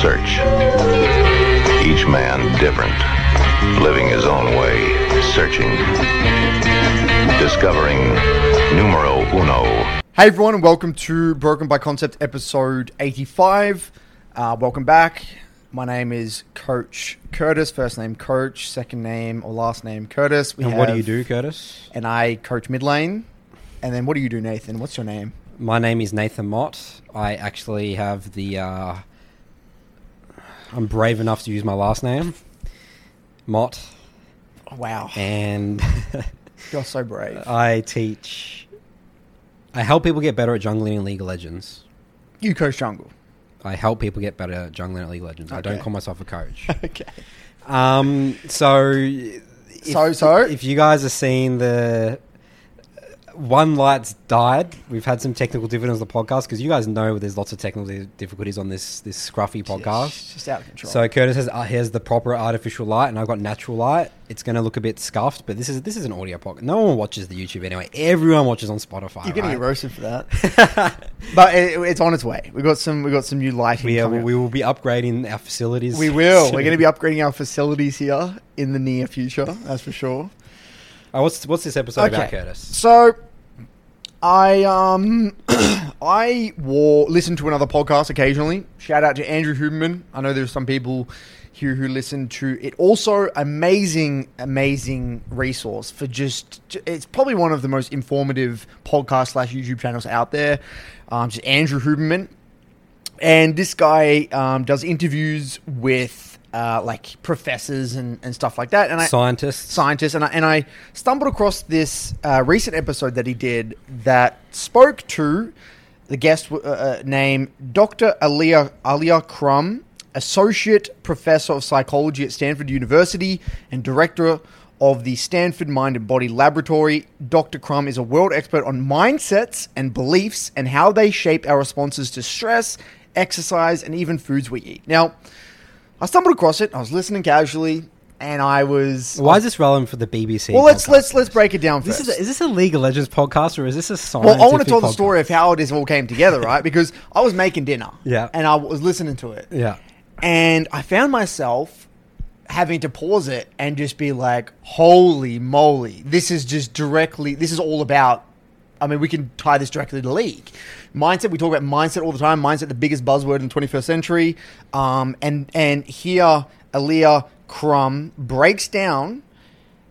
search. Each man different, living his own way, searching, discovering numero uno. Hey everyone, and welcome to Broken by Concept episode 85. Uh, welcome back. My name is Coach Curtis. First name Coach, second name or last name Curtis. We And what do you do, Curtis? And I coach mid lane. And then what do you do, Nathan? What's your name? My name is Nathan Mott. I actually have the. Uh, I'm brave enough to use my last name, Mott, wow, and you're so brave. I teach. I help people get better at jungling in League of Legends. You coach jungle. I help people get better at jungling in League of Legends. I don't call myself a coach. okay. um, so, if, So- so? if you guys are seeing the one light's died, we've had some technical difficulties on the podcast because you guys know there's lots of technical difficulties on this this scruffy podcast. It's just out of control. So Curtis has uh, here's the proper artificial light, and I've got natural light. It's going to look a bit scuffed, but this is this is an audio podcast. No one watches the YouTube anyway. Everyone watches on Spotify. you're gonna right? get roasted for that. but it, it's on its way. We got some. We got some new lighting. We, uh, coming we will be upgrading our facilities. We will. soon. We're going to be upgrading our facilities here in the near future. That's for sure. Oh, what's what's this episode about, Curtis? So, I um, I wore listen to another podcast occasionally. Shout out to Andrew Huberman. I know there's some people here who listen to it. Also, amazing, amazing resource for just. It's probably one of the most informative podcast slash YouTube channels out there. Um, just Andrew Huberman and this guy um, does interviews with uh, like professors and, and stuff like that. And I, Scientists. scientists, and I, and I stumbled across this uh, recent episode that he did that spoke to the guest uh, uh, named Dr. Alia Alia Crum, associate professor of psychology at Stanford University and director of the Stanford Mind and Body Laboratory. Dr. Crum is a world expert on mindsets and beliefs and how they shape our responses to stress, exercise, and even foods we eat. Now. I stumbled across it. I was listening casually, and I was. Why is oh. this relevant for the BBC? Well, let's podcast? let's let's break it down This first. is, a, is this a League of Legends podcast or is this a science? well, I want to tell the story of how this all came together, right? Because I was making dinner, Yeah. and I was listening to it, Yeah. and I found myself having to pause it and just be like, "Holy moly! This is just directly. This is all about." I mean, we can tie this directly to the league mindset. We talk about mindset all the time. Mindset, the biggest buzzword in the 21st century. Um, and and here, Alia Crum breaks down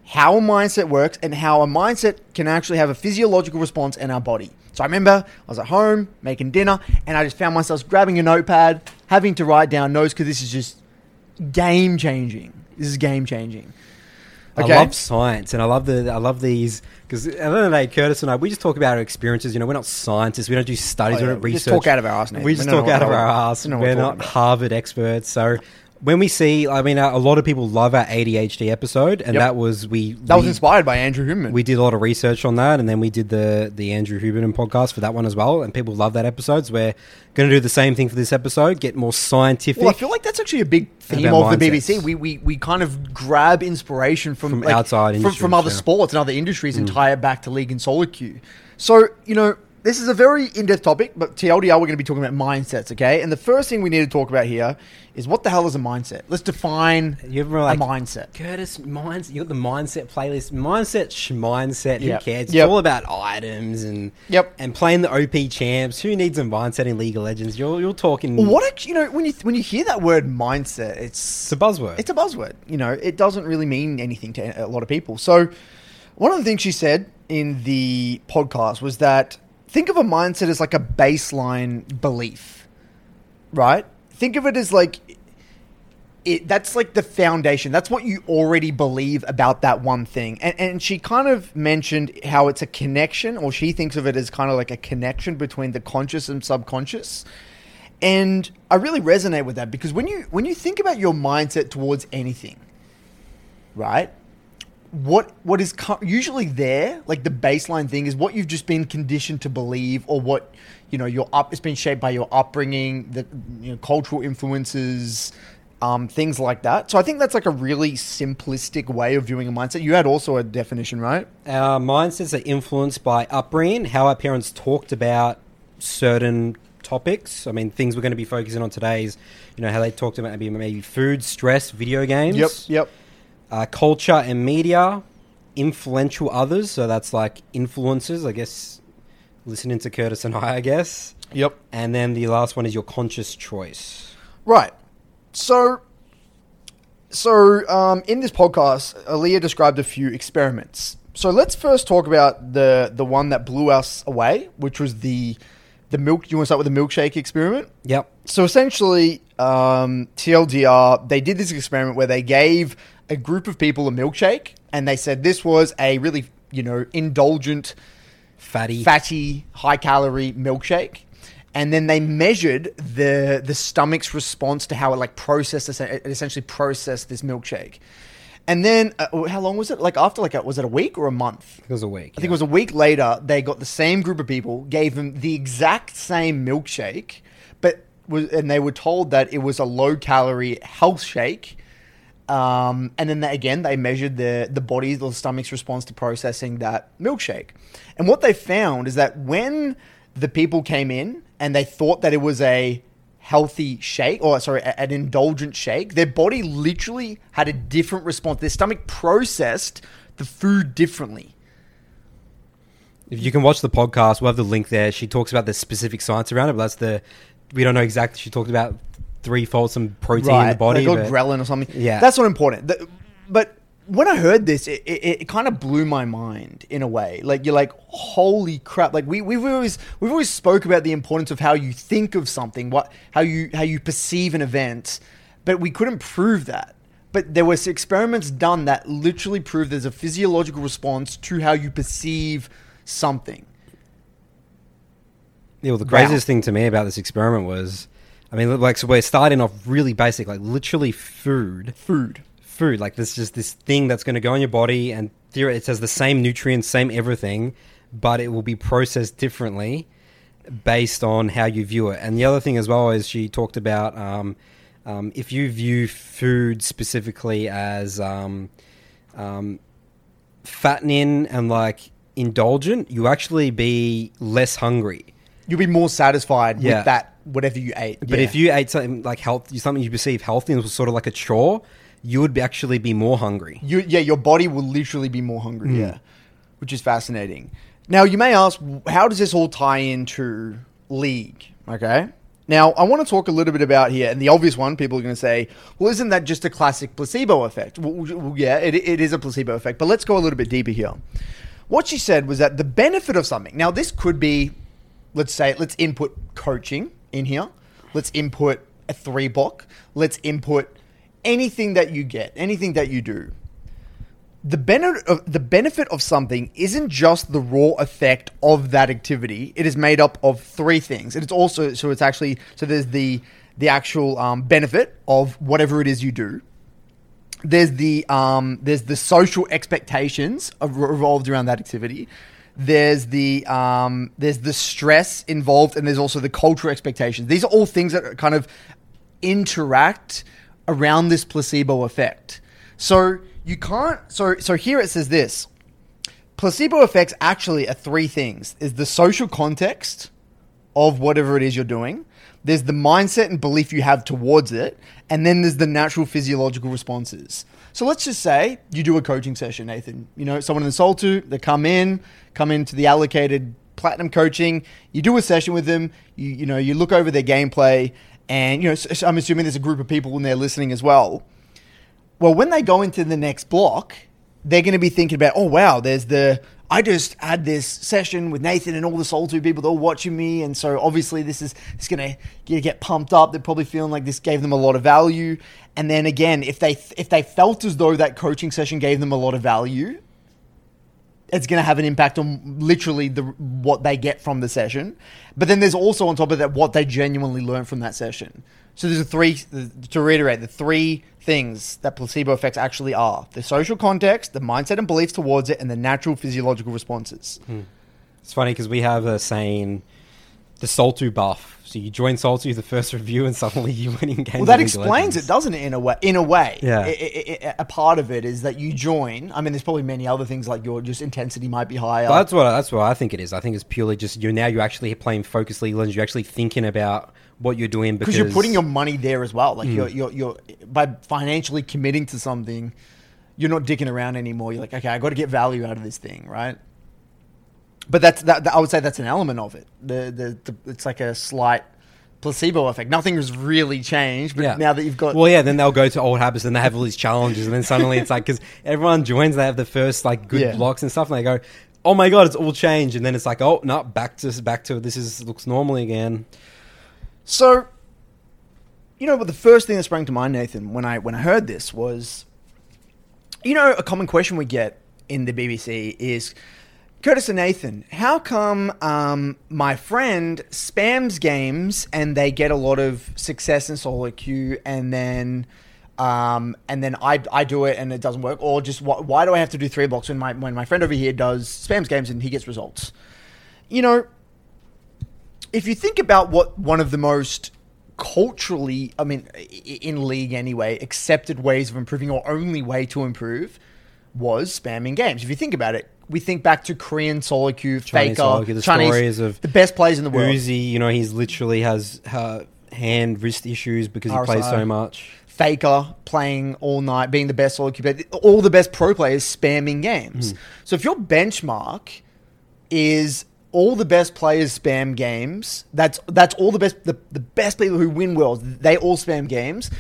how a mindset works and how a mindset can actually have a physiological response in our body. So I remember I was at home making dinner and I just found myself grabbing a notepad, having to write down notes because this is just game changing. This is game changing. I love science, and I love the I love these because at the end of the day, Curtis and I we just talk about our experiences. You know, we're not scientists. We don't do studies. Oh, we don't we research. just talk out of our arse, Nathan. We We just don't talk out of our ass. we We're we're not about. Harvard experts, so. When we see, I mean, a lot of people love our ADHD episode, and Yep. that was we. That was inspired by Andrew Huberman. We did a lot of research on that, and then we did the the Andrew Huberman podcast for that one as well. And people love that episode. So we're going to do the same thing for this episode. Get more scientific. well, I feel like that's actually a big theme of the. BBC. We, we we kind of grab inspiration from, From like, outside from, from other yeah. Mm. sports and other industries and tie it back to league and solo queue. So you know, this is a very in-depth topic, but TLDR, we're going to be talking about mindsets, okay? And the first thing we need to talk about here is what the hell is a mindset? Let's define You ever like a mindset. Curtis, minds, you got the mindset playlist. Mindset, mindset. Who Yep. cares? It's Yep. all about items and Yep. and playing the OP champs. Who needs a mindset in League of Legends? You're you're talking. What you know, when you when you hear that word mindset, It's it's a buzzword. it's a buzzword. You know, it doesn't really mean anything to a lot of people. So, one of the things she said in the podcast was that think of a mindset as like a baseline belief, right? Think of it as like it. That's like the foundation. That's what you already believe about that one thing. And and she kind of mentioned how it's a connection, or she thinks of it as kind of like a connection between the conscious and subconscious. And I really resonate with that because when you when you think about your mindset towards anything, right? What what is usually there, like the baseline thing, is what you've just been conditioned to believe, or what you know your up. It's been shaped by your upbringing, the you know, cultural influences, um, things like that. So I think that's like a really simplistic way of viewing a mindset. You had also a definition, right? Our mindsets are influenced by upbringing, how our parents talked about certain topics. I mean, things we're going to be focusing on today is, you know, how they talked about maybe maybe food, stress, video games, Yep, yep. Uh, culture and media, influential others. So that's like influences, I guess. Listening to Curtis and I, I guess. Yep. And then the last one is your conscious choice. Right. So, so um, in this podcast, Alia described a few experiments. So let's first talk about the the one that blew us away, which was the the milk. You want to start with the milkshake experiment? Yep. So essentially, um, TLDR, they did this experiment where they gave a group of people a milkshake, and they said this was a really, you know, indulgent, Fatty. fatty, high calorie milkshake. And then they measured the the stomach's response to how it like processed this- it essentially processed this milkshake. And then uh, how long was it? Like after like a, was it a week or a month? It was a week. I think it was a week later. They got the same group of people, gave them the exact same milkshake, but was and they were told that it was a low calorie health shake. Um, and then they, again, they measured the the body's or the stomach's response to processing that milkshake. And what they found is that when the people came in and they thought that it was a healthy shake or sorry an indulgent shake their body literally had a different response their stomach processed the food differently If you can watch the podcast, we'll have the link there. She talks about the specific science around it, but that's the we don't know exactly. She talked about threefold some protein in the body. They got but- ghrelin or something. Yeah. that's not important. The- but when I heard this, it, it, it kind of blew my mind in a way. Like you're like, holy crap! Like we we've always we've always spoke about the importance of how you think of something, what how you how you perceive an event, but we couldn't prove that. But there was experiments done that literally proved there's a physiological response to how you perceive something. Yeah, well, the Wow. craziest thing to me about this experiment was, I mean, like, so we're starting off really basic, like literally food, Food. food. Like, this just this thing that's going to go in your body, and it has the same nutrients, same everything, but it will be processed differently based on how you view it. And the other thing as well is she talked about um, um, if you view food specifically as um, um, fattening and like indulgent, you actually be less hungry. You'll be more satisfied Yeah. with that whatever you ate. But Yeah. if you ate something like health, something you perceive healthy and was sort of like a chore, you would be actually be more hungry. you yeah your body will literally be more hungry Hmm. yeah which is fascinating now you may ask how does this all tie into league okay now i want to talk a little bit about here and the obvious one people are going to say well isn't that just a classic placebo effect well, well, yeah it, it is a placebo effect but let's go a little bit deeper here what she said was that the benefit of something now this could be let's say let's input coaching in here let's input a three block let's input anything that you get anything that you do the benefit of the benefit of something isn't just the raw effect of that activity. It is made up of three things. And it's also so it's actually so there's the the actual um, benefit of whatever it is you do. There's the um, there's the social expectations of, revolved around that activity. There's the um, there's the stress involved, and there's also the cultural expectations. These are all things that kind of interact around this placebo effect. So you can't. So so here it says this: placebo effects actually are three things: is the social context of whatever it is you're doing. There's the mindset and belief you have towards it, and then there's the natural physiological responses. So let's just say you do a coaching session, Nathan. You know, someone in the Soul to they come in, come into the allocated platinum coaching. You do a session with them. You you know you look over their gameplay, and you know so I'm assuming there's a group of people in there listening as well. Well, when they go into the next block, they're going to be thinking about, oh wow, there's the I just had this session with Nathan and all the Soul Two people. They're all watching me, and so obviously this is it's going to get pumped up. They're probably feeling like this gave them a lot of value. And then again, if they if they felt as though that coaching session gave them a lot of value, it's going to have an impact on literally the what they get from the session. But then there's also on top of that what they genuinely learn from that session. So there's a three to reiterate the three things that placebo effects actually are: the social context, the mindset and beliefs towards it, and the natural physiological responses. Hmm. It's funny because we have a saying the Soltu buff. So you join Soltu, the first review, and suddenly you're winning games. Well, that of League of explains it, doesn't it? In a way, in a way, Yeah. I- I- I- a part of it is that you join. I mean, there's probably many other things like your just intensity might be higher. But that's what that's what I think it is. I think it's purely just you're now you're actually playing focus League Legends. You're actually thinking about what you're doing because you're putting your money there as well. Like Hmm. you're, you're, you're by financially committing to something, you're not dicking around anymore. You're like, okay, I got to get value out of this thing, right? But that's that. that- I would say that's an element of it. The, the the it's like a slight placebo effect. Nothing has really changed, but now that you've got well, yeah, then they'll go to old habits and they have all these challenges, and then suddenly it's like because everyone joins, they have the first like good Yeah. blocks and stuff, and they go, "Oh my god, it's all changed," and then it's like, "Oh no, back to back to this is looks normal again." So, you know, but the first thing that sprang to mind, Nathan, when I when I heard this was, you know, a common question we get in the BBC is, Curtis and Nathan, how come um, my friend spams games and they get a lot of success in solo queue, and then um, and then I, I do it and it doesn't work, or just why, why do I have to do three blocks when my when my friend over here does spams games and he gets results? You know, if you think about what one of the most culturally, I mean, in league anyway, accepted ways of improving or only way to improve was spamming games. If you think about it, we think back to Korean solo queue, Chinese Faker, solo queue, the Chinese, stories of the best players in the world. Uzi, you know, he's literally has uh, hand wrist issues because he plays so much. Faker playing all night, being the best solo queue player, all the best pro players spamming games. Hmm. So if your benchmark is all the best players spam games, that's that's all the best the, the best people who win worlds, they all spam games.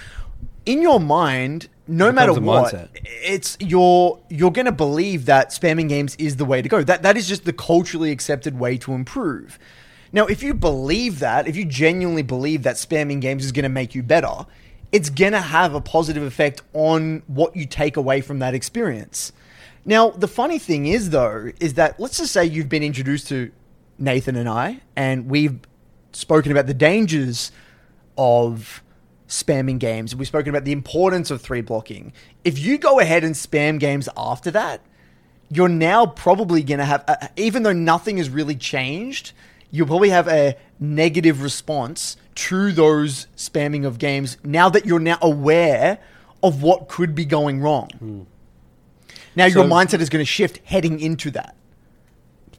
In your mind, no It matter what, mindset. it's you're you're gonna believe that spamming games is the way to go. That that is just the culturally accepted way to improve. Now, if you believe that, if you genuinely believe that spamming games is going to make you better, it's going to have a positive effect on what you take away from that experience. Now, the funny thing is, though, is that let's just say you've been introduced to Nathan and I, and we've spoken about the dangers of spamming games. We've spoken about the importance of three blocking. If you go ahead and spam games after that, you're now probably going to have, uh, even though nothing has really changed, you'll probably have a negative response to those spamming of games now that you're now aware of what could be going wrong. Now your mindset is going to shift heading into that.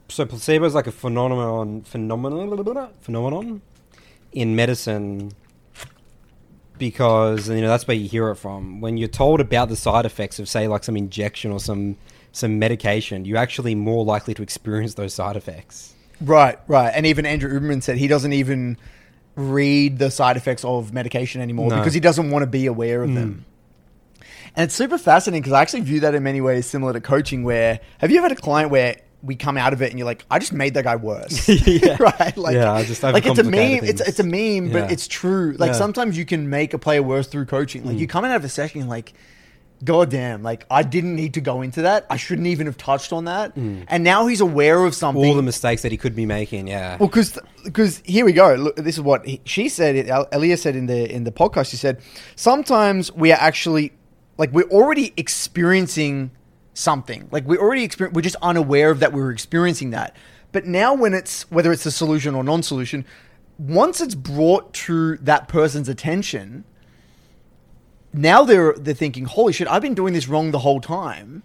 So placebo is like a phenomenon, phenomenon, phenomenon in medicine because you know that's where you hear it from. When you're told about the side effects of, say, like some injection or some some medication, you're actually more likely to experience those side effects. Right, right. And even Andrew Huberman said he doesn't even read the side effects of medication anymore No. because he doesn't want to be aware of hmm. them. And it's super fascinating because I actually view that in many ways similar to coaching. Where have you ever had a client where we come out of it and you're like, I just made that guy worse, Yeah. right? Like, Yeah, I just like it's a meme. It's it's a meme, but Yeah. it's true. Like Yeah. Mm. sometimes you can make a player worse through coaching. Like you come out of a session, like. God damn, like I didn't need to go into that. I shouldn't even have touched on that. And now he's aware of something. Mm. All the mistakes that he could be making, yeah. Well, because because here we go. Look, this is what he, she said. El- Elia said in the in the podcast. She said sometimes we are actually like we're already experiencing something. Like we're already exper- we're just unaware of that we're experiencing that. But now when it's whether it's a solution or non-solution, once it's brought to that person's attention, now they're they're thinking, "Holy shit! I've been doing this wrong the whole time,"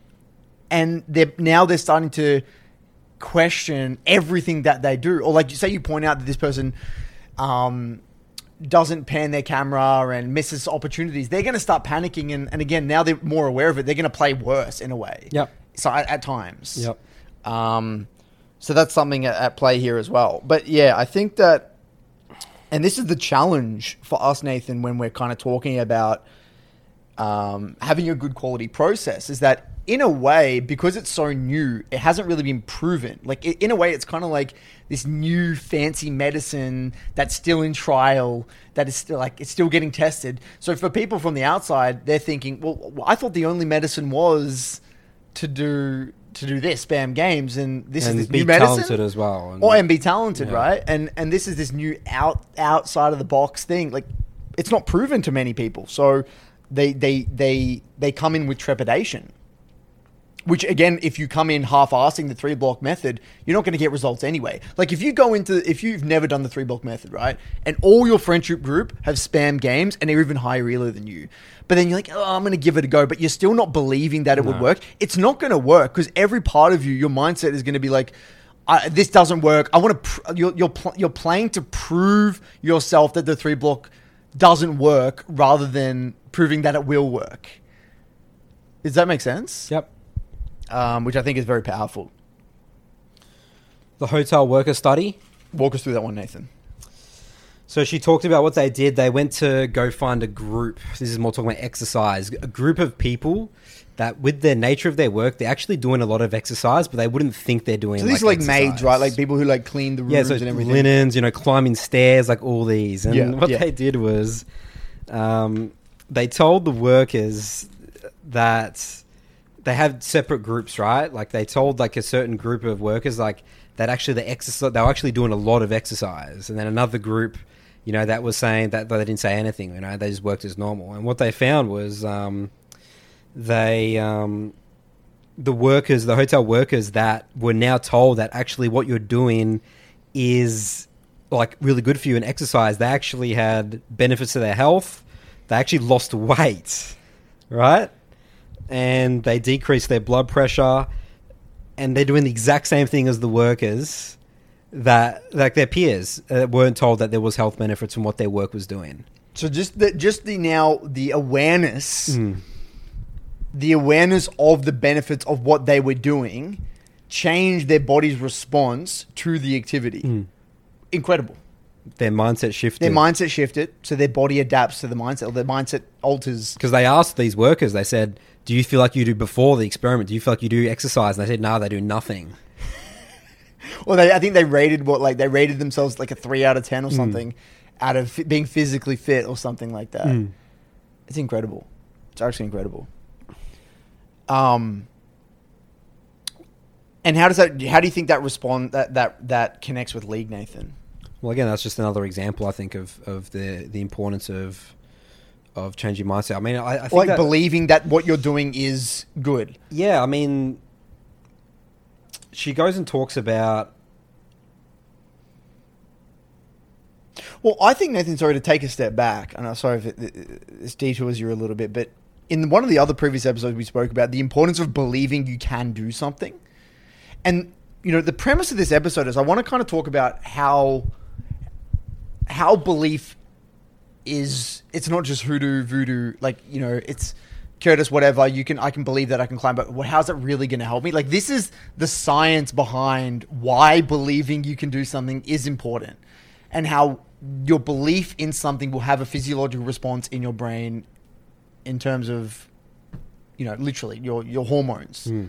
and they're now they're starting to question everything that they do. Or like you say, you point out that this person um, doesn't pan their camera and misses opportunities. They're going to start panicking, and, and again, now they're more aware of it. They're going to play worse in a way. Yep. So at, at times. Yep. Um, so that's something at, at play here as well. But yeah, I think that, and this is the challenge for us, Nathan, when we're kind of talking about um, having a good quality process, is that in a way, because it's so new, it hasn't really been proven. Like in a way, it's kind of like this new fancy medicine that's still in trial, that is still like it's still getting tested. So for people from the outside, they're thinking, well, I thought the only medicine was to do to do this spam games, and this and is this be new medicine talented as well. And, or and be talented, Yeah. right? And and this is this new out outside of the box thing. Like it's not proven to many people, so they they they they come in with trepidation. Which again, if you come in half-assing the three block method, you're not going to get results anyway. Like if you go into if you've never done the three block method, right, and all your friendship group have spam games and they're even higher elo than you, but then you're like, oh, I'm going to give it a go, but you're still not believing that it would work. It's not going to work because every part of you, your mindset is going to be like. I, this doesn't work. I want to. Pr- you're you're, pl- you're playing to prove yourself that the three block doesn't work, rather than proving that it will work. Does that make sense? Yep. Um, which I think is very powerful. The hotel worker study. Walk us through that one, Nathan. So she talked about what they did. They went to go find a group. This is more talking about exercise. A group of people that, with their nature of their work, they're actually doing a lot of exercise, but they wouldn't think they're doing. So these like, are like maids, right? Like people who like clean the rooms yeah, so and everything. linens, you know, climbing stairs, like all these. And Yeah, what yeah. they did was, um, they told the workers that they have separate groups, right? Like they told like a certain group of workers, like that actually the exercise, they were actually doing a lot of exercise, and then another group, you know, that was saying that they didn't say anything. You know, they just worked as normal. And what they found was, um, they. Um, the workers, the hotel workers that were now told that actually what you're doing is like really good for you and exercise, they actually had benefits to their health. They actually lost weight, right? And they decrease their blood pressure, and they're doing the exact same thing as the workers that, like their peers, uh, weren't told that there was health benefits from what their work was doing. So just the just the now the awareness, Mm. the awareness of the benefits of what they were doing, changed their body's response to the activity. Mm. Incredible. Their mindset shifted. Their mindset shifted, so their body adapts to the mindset. Or their mindset alters. because they asked these workers, they said, "Do you feel like you do before the experiment? Do you feel like you do exercise?" And they said, "No, they do nothing." Well, they, I think they rated what like they rated themselves like a three out of ten Hmm. or something, out of f- being physically fit or something like that. Hmm. It's incredible. It's actually incredible. Um, and how does that? How do you think that respond that that that connects with league, Nathan? Well, again, that's just another example, I think, of, of the the importance of of changing mindset. I mean, I, I think Like that, believing that what you're doing is good. yeah, I mean, she goes and talks about Well, I think Nathan, sorry to take a step back, and I'm sorry if this detours you a little bit, but in one of the other previous episodes we spoke about the importance of believing you can do something, and you know the premise of this episode is I want to kind of talk about how how belief is it's not just hoodoo voodoo like you know it's Curtis whatever you can I can believe that I can climb but what, how's it really going to help me? Like this is the science behind why believing you can do something is important and how your belief in something will have a physiological response in your brain in terms of you know literally your your hormones. Hmm.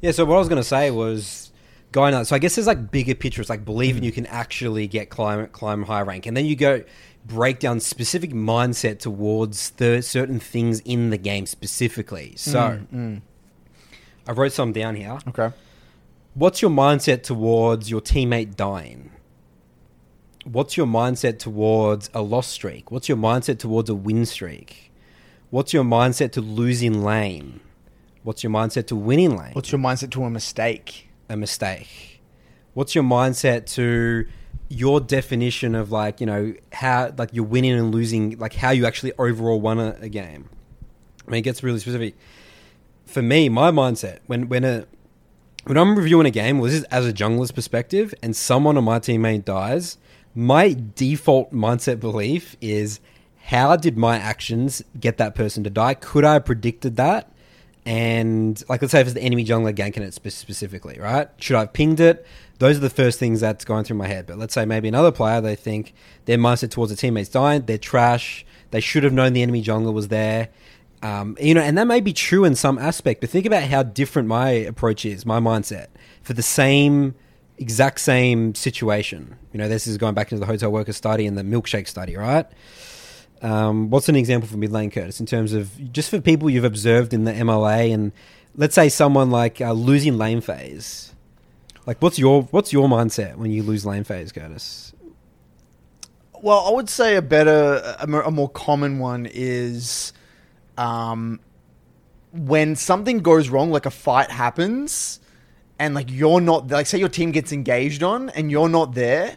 Yeah, so what I was going to say was going on. So I guess there's like bigger picture. It's like believing hmm. you can actually get climb climb high rank, and then you go break down specific mindset towards the certain things in the game specifically. So hmm, hmm. I wrote some down here. okay What's your mindset towards your teammate dying? What's your mindset towards a loss streak? What's your mindset towards a win streak? What's your mindset to losing lane? What's your mindset to winning lane? what's your mindset to a mistake a mistake? What's your mindset to your definition of like you know how like you're winning and losing like how you actually overall won a, a game? I mean, it gets really specific. For me, my mindset when when a when I'm reviewing a game, well, this is as a jungler's perspective, and someone on my teammate dies, my default mindset belief is how did my actions get that person to die? Could I have predicted that? And like, let's say if it's the enemy jungler ganking it spe- specifically, right? Should I have pinged it? Those are the first things that's going through my head. But let's say maybe another player, they think their mindset towards the teammates dying, they're trash. They should have known the enemy jungler was there. Um, you know, and that may be true in some aspect, but think about how different my approach is, my mindset for the same exact same situation. You know, this is going back into the hotel worker study and the milkshake study, right? Um, what's an example for mid lane, Curtis, in terms of just for people you've observed in the MLA, and let's say someone like uh, losing lane phase. Like, what's your what's your mindset when you lose lane phase, Curtis? Well, I would say a better, a more, common one is, um, when something goes wrong, like a fight happens, and like you're not like say your team gets engaged on and you're not there,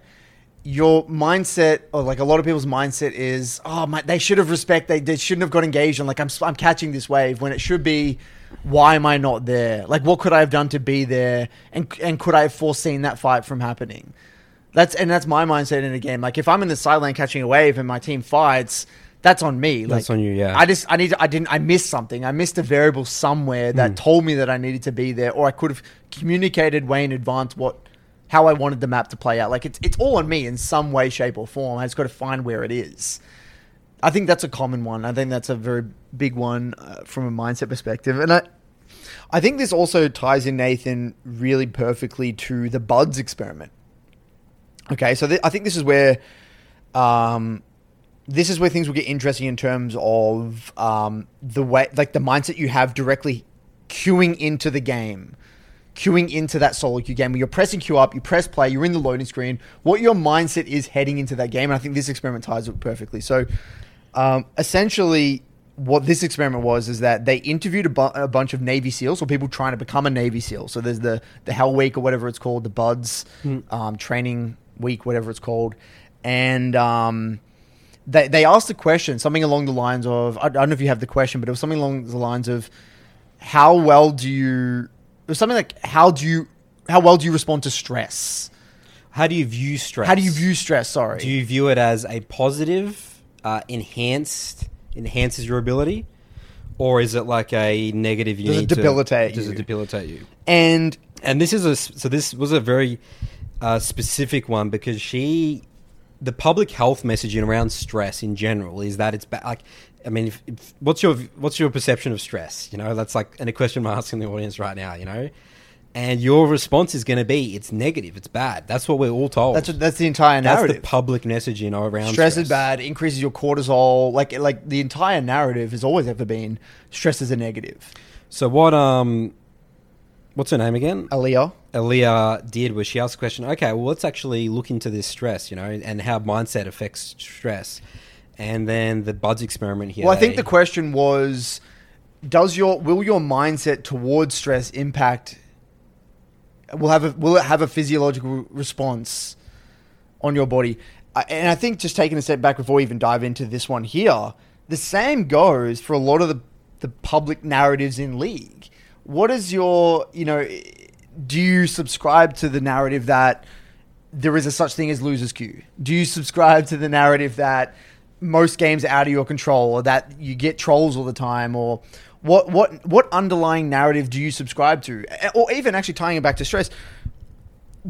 your mindset or like a lot of people's mindset is oh my they should have respect they, they shouldn't have got engaged on like I'm I'm catching this wave when it should be why am I not there? Like what could I have done to be there? And and could I have foreseen that fight from happening? That's and that's my mindset in a game. Like if I'm in the sideline catching a wave and my team fights that's on me. That's on you, yeah. I just I need to, I didn't I missed something. I missed a variable somewhere that hmm. told me that I needed to be there or I could have communicated way in advance what how I wanted the map to play out. Like it's it's all on me in some way, shape, or form. I just got to find where it is. I think that's a common one. I think that's a very big one uh, from a mindset perspective, and I. I think this also ties in Nathan really perfectly to the buds experiment. Okay, so th- I think this is where, um, this is where things will get interesting in terms of um, the way, like the mindset you have directly queuing into the game, queuing into that solo queue game where you're pressing queue up, you press play, you're in the loading screen. What your mindset is heading into that game, and I think this experiment ties it perfectly. So, um, essentially, what this experiment was is that they interviewed a, bu- a bunch of Navy SEALs or people trying to become a Navy SEAL. So there's the the Hell Week or whatever it's called, the Buds um, Training Week, whatever it's called, and um, they they asked a question, something along the lines of I, don't know if you have the question, but it was something along the lines of how well do you was something like how do you how well do you respond to stress? How do you view stress? How do you view stress? Sorry. Do you view it as a positive, uh, enhanced, enhances your ability, or is it like a negative? You Does it need to- debilitate Does it debilitate you? and And this is a so this was a very uh, specific one because she, the public health messaging around stress in general is that it's ba- like, I mean, if, if, what's your what's your perception of stress? You know, that's like and a question I'm asking the audience right now. You know, and your response is going to be it's negative, it's bad. That's what we're all told. that's that's the entire That's narrative. the public messaging around stress, is bad, increases your cortisol. Like like the entire narrative has always ever been stress is a negative. So what um, what's her name again? Alia. Alia did was she asked the question, okay, well, let's actually look into this stress, you know, and how mindset affects stress. And then the Buds experiment here. Well, I think eh? the question was, does your will your mindset towards stress impact? Will have a will it have a physiological response on your body? Uh, and I think just taking a step back before we even dive into this one here, the same goes for a lot of the the public narratives in league. What is your you know? Do you subscribe to the narrative that there is a such thing as losers queue? Do you subscribe to the narrative that most games are out of your control, or that you get trolls all the time, or what what what underlying narrative do you subscribe to, or even actually tying it back to stress?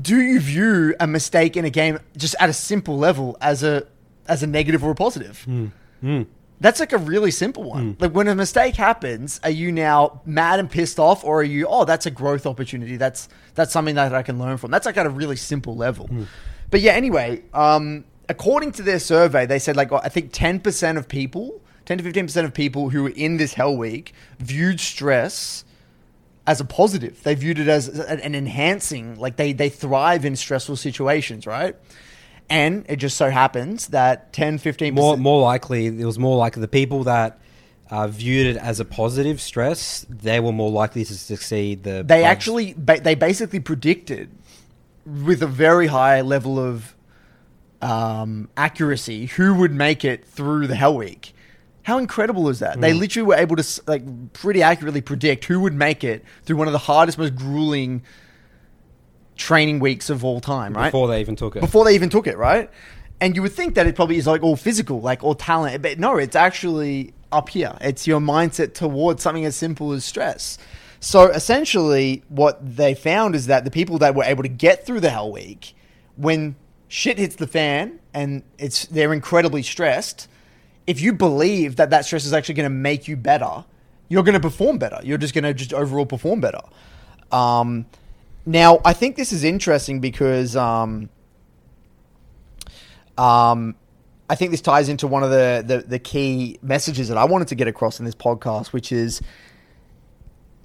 Do you view a mistake in a game just at a simple level as a as a negative or a positive? Hmm. Hmm. That's like a really simple one. Hmm. Like when a mistake happens, are you now mad and pissed off, or are you, oh, that's a growth opportunity? That's that's something that I can learn from. That's like at a really simple level. But yeah, anyway, um, according to their survey, they said like I think ten percent of people, ten to fifteen percent of people who were in this Hell Week viewed stress as a positive. They viewed it as an an enhancing, like they they thrive in stressful situations, right? And it just so happens that 10, 15 more more likely it was more likely the people that uh, viewed it as a positive stress, they were more likely to succeed. The they actually ba- they basically predicted with a very high level of um, accuracy who would make it through the Hell Week. How incredible is that? Hmm. They literally were able to like pretty accurately predict who would make it through one of the hardest, most grueling training weeks of all time, right? before they even took it. before they even took it, right? And you would think that it probably is like all physical, like all talent, but no, it's actually up here. It's your mindset towards something as simple as stress. So essentially, what they found is that the people that were able to get through the Hell Week, when shit hits the fan and it's they're incredibly stressed, if you believe that that stress is actually going to make you better, you're going to perform better. You're just going to just overall perform better. Um, now, I think this is interesting because um, um, I think this ties into one of the, the, the key messages that I wanted to get across in this podcast, which is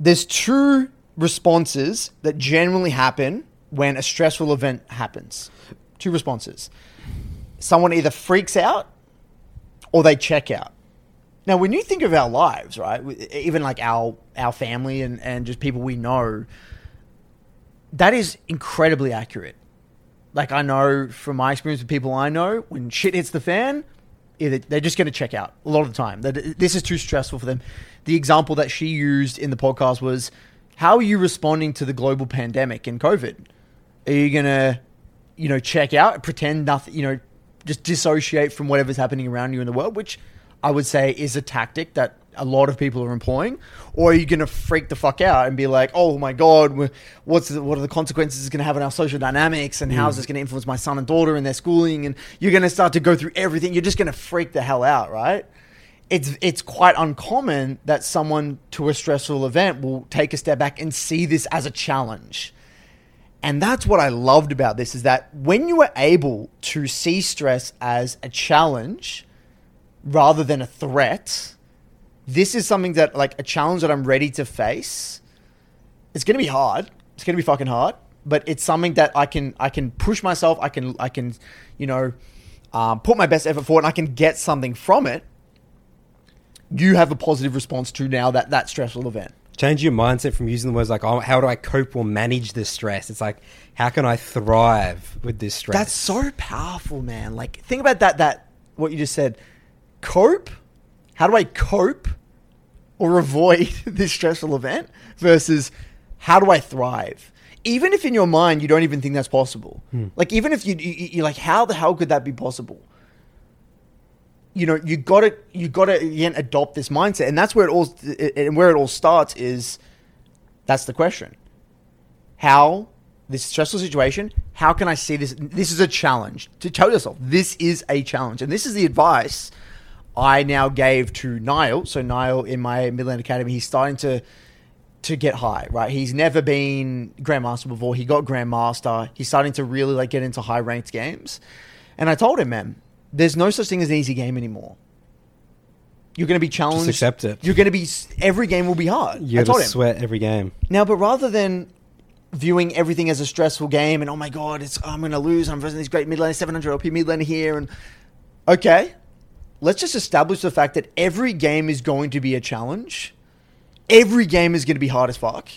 there's two responses that generally happen when a stressful event happens. Two responses. Someone either freaks out or they check out. Now, when you think of our lives, right, even like our our family and, and just people we know, that is incredibly accurate. Like I know from my experience with people I know, when shit hits the fan, either they're just going to check out a lot of the time. That this is too stressful for them. The example that she used in the podcast was, "How are you responding to the global pandemic and COVID? Are you to, you know, check out, pretend nothing, you know, just dissociate from whatever's happening around you in the world?" Which I would say is a tactic that a lot of people are employing, or are you going to freak the fuck out and be like, "Oh my god, what's the, what are the consequences it's going to have on our social dynamics, and how is mm. this going to influence my son and daughter and their schooling?" And you're going to start to go through everything. You're just going to freak the hell out, right? It's it's quite uncommon that someone to a stressful event will take a step back and see this as a challenge. And that's what I loved about this is that when you are able to see stress as a challenge rather than a threat, this is something that like a challenge that I'm ready to face. It's going to be hard. It's going to be fucking hard, but it's something that I can I can push myself. I can I can you know um, put my best effort forward, and I can get something from it. You have a positive response to now that that stressful event. Change your mindset from using the words like, oh, how do I cope or manage this stress? It's like, how can I thrive with this stress? That's so powerful, man. Like think about that that what you just said. Cope? How do I cope or avoid this stressful event versus how do I thrive? Even if in your mind you don't even think that's possible. Hmm. Like even if you, you you're like how the hell could that be possible? You know, you got to you got to again adopt this mindset. And that's where it all and where it all starts is that's the question. How this stressful situation how can i see this? This is a challenge. To tell yourself this is a challenge. And this is the advice i now gave to niall. So niall in my mid lane academy he's starting to to get high right? He's never been grandmaster before. He got grandmaster. He's starting to really like get into high ranked games. And i told him man there's no such thing as an easy game anymore you're going to be challenged accept it. you're going to be every game will be hard you I have told to sweat every game. Now, but rather than viewing everything as a stressful game and oh my god, it's oh, I'm going to lose. I'm versus these great mid laner, 700 LP mid laner here, and okay, let's just establish the fact that every game is going to be a challenge. Every game is going to be hard as fuck.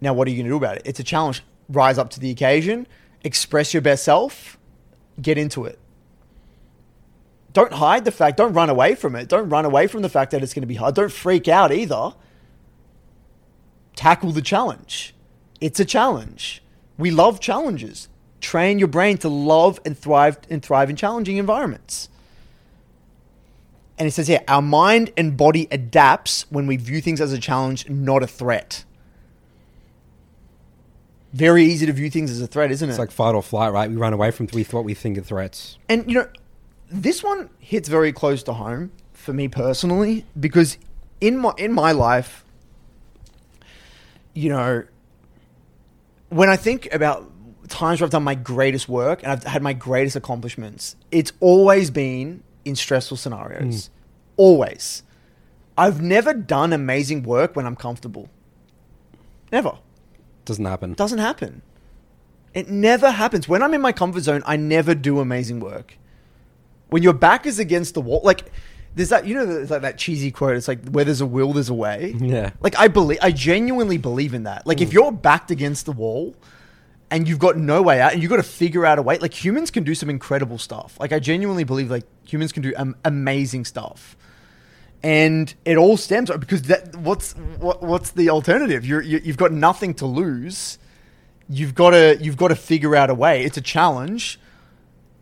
Now, what are you going to do about it? It's a challenge. Rise up to the occasion, express your best self, get into it. Don't hide the fact. Don't run away from it. Don't run away from the fact that it's going to be hard. Don't freak out either tackle the challenge. It's a challenge. We love challenges. Train your brain to love and thrive and thrive in challenging environments. And it says here, our mind and body adapts when we view things as a challenge, not a threat. Very easy to view things as a threat, isn't it? It's like fight or flight, right? We run away from what we think are threats. And you know, this one hits very close to home for me personally because in my in my life, you know, when I think about times where I've done my greatest work and I've had my greatest accomplishments, it's always been in stressful scenarios. Hmm. Always. I've never done amazing work when I'm comfortable. Never Doesn't happen. doesn't happen. It never happens. When I'm in my comfort zone, I never do amazing work. When your back is against the wall, like there's that you know there's like that cheesy quote. It's like where there's a will, there's a way. Yeah. Like I believe, I genuinely believe in that. Like if you're backed against the wall and you've got no way out, and you've got to figure out a way. Like humans can do some incredible stuff. Like I genuinely believe like humans can do um, amazing stuff. And it all stems because that what's what, what's the alternative? You're, you you've got nothing to lose. You've got to you've got to figure out a way. It's a challenge.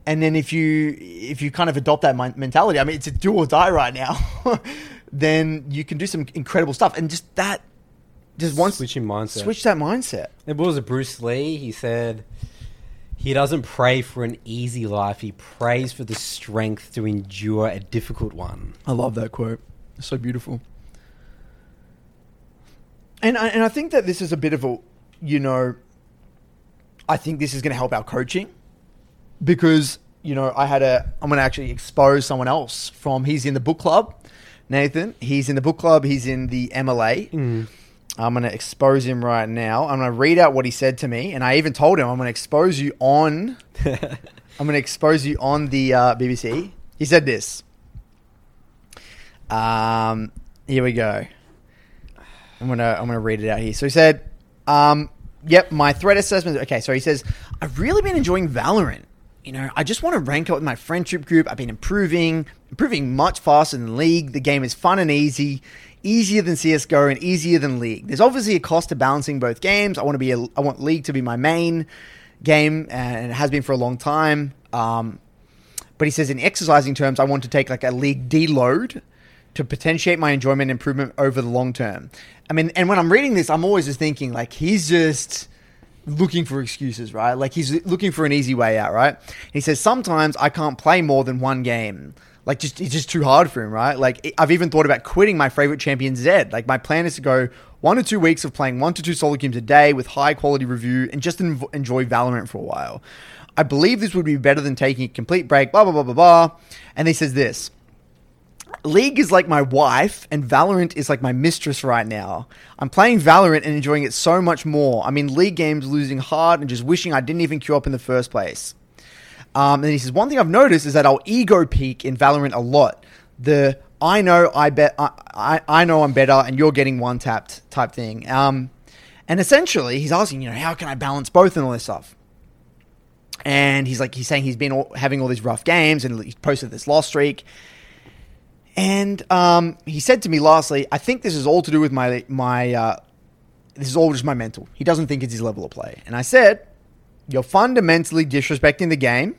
And then if you if you kind of adopt that mentality, I mean, it's a do or die right now. then you can do some incredible stuff. And just that, just once Switching mindset. switch that mindset. It was a Bruce Lee. He said he doesn't pray for an easy life. He prays for the strength to endure a difficult one. I love that quote. It's so beautiful. And I, and I think that this is a bit of a, you know, I think this is going to help our coaching because, you know, I had a, I'm going to actually expose someone else from, he's in the book club, Nathan. He's in the book club. He's in the MLA. I'm going to expose him right now. I'm going to read out what he said to me. And I even told him I'm going to expose you on, I'm going to expose you on the uh, BBC. He said this. Um, here we go. I'm gonna I'm gonna read it out here. So he said, um, "Yep, my threat assessment." Okay, so he says, "I've really been enjoying Valorant. You know, I just want to rank up with my friendship group. I've been improving, improving much faster than League. The game is fun and easy, easier than CS:GO and easier than League. There's obviously a cost to balancing both games. I want to be, a, I want League to be my main game, and it has been for a long time. Um, but he says, in exercising terms, I want to take like a League deload." to potentiate my enjoyment improvement over the long term. I mean, and when I'm reading this, I'm always just thinking like he's just looking for excuses, right? Like he's looking for an easy way out, right? He says sometimes I can't play more than one game. Like just it's just too hard for him, right? Like I've even thought about quitting my favorite champion Zed. Like my plan is to go one or two weeks of playing one to two solo games a day with high quality review and just enjoy Valorant for a while. I believe this would be better than taking a complete break. Blah blah blah blah blah. And he says this. League is like my wife, and Valorant is like my mistress right now. I'm playing Valorant and enjoying it so much more. I'm in League games losing hard and just wishing I didn't even queue up in the first place. Um, and he says, one thing I've noticed is that I'll ego peak in Valorant a lot. The I know I bet I, I, I know I'm better and you're getting one tapped type thing. Um, and essentially, he's asking, you know, how can I balance both and all this stuff? And he's like, he's saying he's been all, having all these rough games and he's posted this loss streak. And um, he said to me lastly, I think this is all to do with my my. Uh, this is all just my mental. He doesn't think it's his level of play. And I said, you're fundamentally disrespecting the game.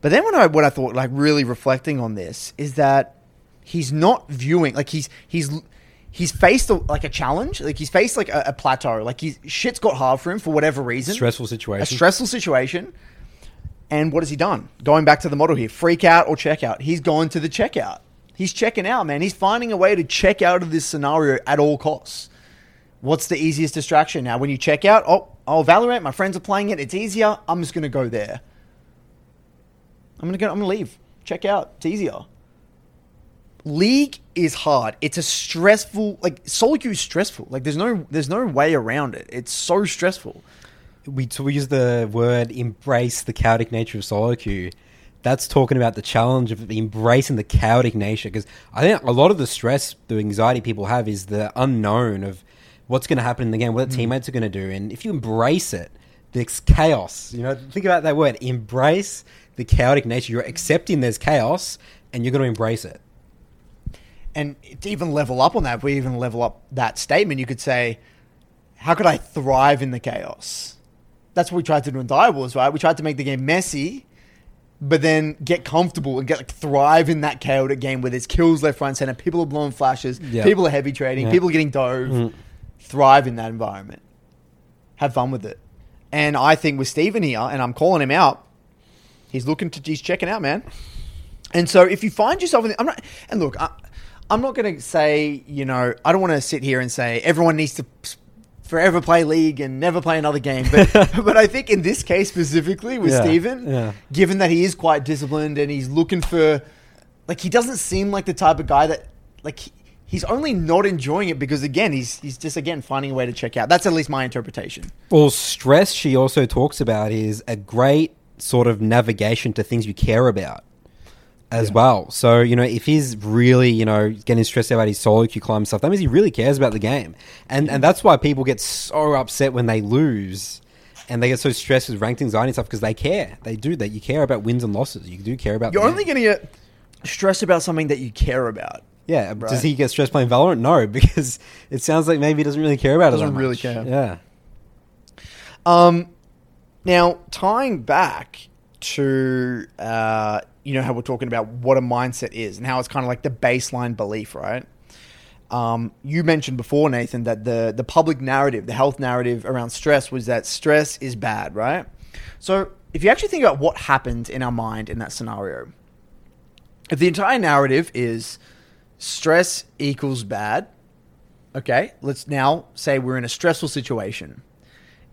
But then when I what I thought, like really reflecting on this, is that he's not viewing like he's he's he's faced a, like a challenge, like he's faced like a, a plateau, like he's shit's got hard for him for whatever reason, Stressful situation. a stressful situation. And what has he done? Going back to the model here, freak out or check out. He's gone to the checkout. He's checking out, man. He's finding a way to check out of this scenario at all costs. What's the easiest distraction now? When you check out, oh, oh, Valorant, my friends are playing it. It's easier. I'm just gonna go there. I'm gonna go. I'm gonna leave. Check out. It's easier. League is hard. It's a stressful. Like solo queue is stressful. Like there's no there's no way around it. It's so stressful. we, so we use the word embrace the chaotic nature of solo queue. That's talking about the challenge of embracing the chaotic nature because I think a lot of the stress, the anxiety people have is the unknown of what's going to happen in the game, what the hmm. teammates are going to do, and if you embrace it, there's chaos. You know, think about that word: embrace the chaotic nature. You're accepting there's chaos, and you're going to embrace it. And to even level up on that, if we even level up that statement, you could say, how could I thrive in the chaos? That's what we tried to do in Dire Wars, right? We tried to make the game messy, but then get comfortable and get like thrive in that chaotic game where there's kills left, right, and center. People are blowing flashes. Yeah. People are heavy trading. Yeah. People are getting dove. Mm. Thrive in that environment. Have fun with it. And I think with Steven here, and I'm calling him out, he's looking to he's checking out, man. And so if you find yourself in, the, I'm not, and look, I, I'm not going to say, you know, I don't want to sit here and say everyone needs to forever play League and never play another game. But but I think in this case specifically with Yeah, Steven, yeah. given that he is quite disciplined and he's looking for, like, he doesn't seem like the type of guy that, like, he, he's only not enjoying it because again, he's he's just again finding a way to check out. That's at least my interpretation. Well, stress, she also talks about, is a great sort of navigation to things you care about as well. So, you know, if he's really, you know, getting stressed out about his solo queue climb stuff, that means he really cares about the game. And and that's why people get so upset when they lose. And they get so stressed with ranked anxiety and stuff because they care. They do that. You care about wins and losses. You do care about. You're only going to get stressed about something that you care about. Yeah. Right. Does he get stressed playing Valorant? No, because it sounds like maybe he doesn't really care about it. He doesn't really much. care. Yeah. Um, now tying back to uh, you know how we're talking about what a mindset is and how it's kind of like the baseline belief, right? Um, you mentioned before, Nathan, that the the public narrative, the health narrative around stress was that stress is bad, right? So if you actually think about what happened in our mind in that scenario, if the entire narrative is stress equals bad, okay, let's now say we're in a stressful situation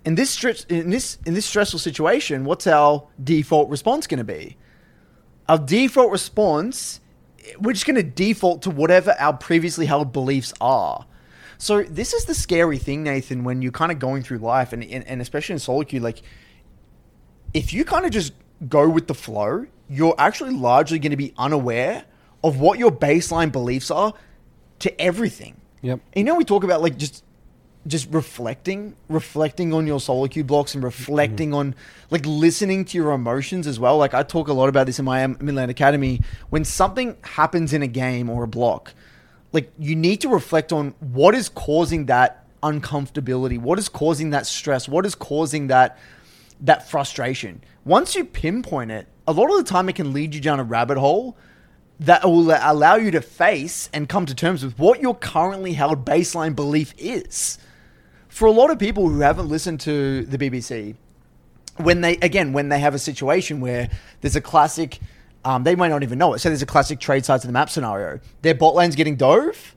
in this stress in this in this stressful situation, what's our default response going to be? Our default response, we're just going to default to whatever our previously held beliefs are. So this is the scary thing, Nathan, when you're kind of going through life, and and, and especially in solo queue, like if you kind of just go with the flow, you're actually largely going to be unaware of what your baseline beliefs are to everything. Yep. And you know, we talk about like just just reflecting, reflecting on your solo cue blocks and reflecting on like listening to your emotions as well. Like I talk a lot about this in my um, Mid Lane Academy. When something happens in a game or a block, like you need to reflect on what is causing that uncomfortability, what is causing that stress, what is causing that that frustration. Once you pinpoint it, a lot of the time it can lead you down a rabbit hole that will allow you to face and come to terms with what your currently held baseline belief is. For a lot of people who haven't listened to the BBC, when they again when they have a situation where there's a classic, um, they might not even know it. So there's a classic trade sides to the map scenario. Their bot lane's getting dove.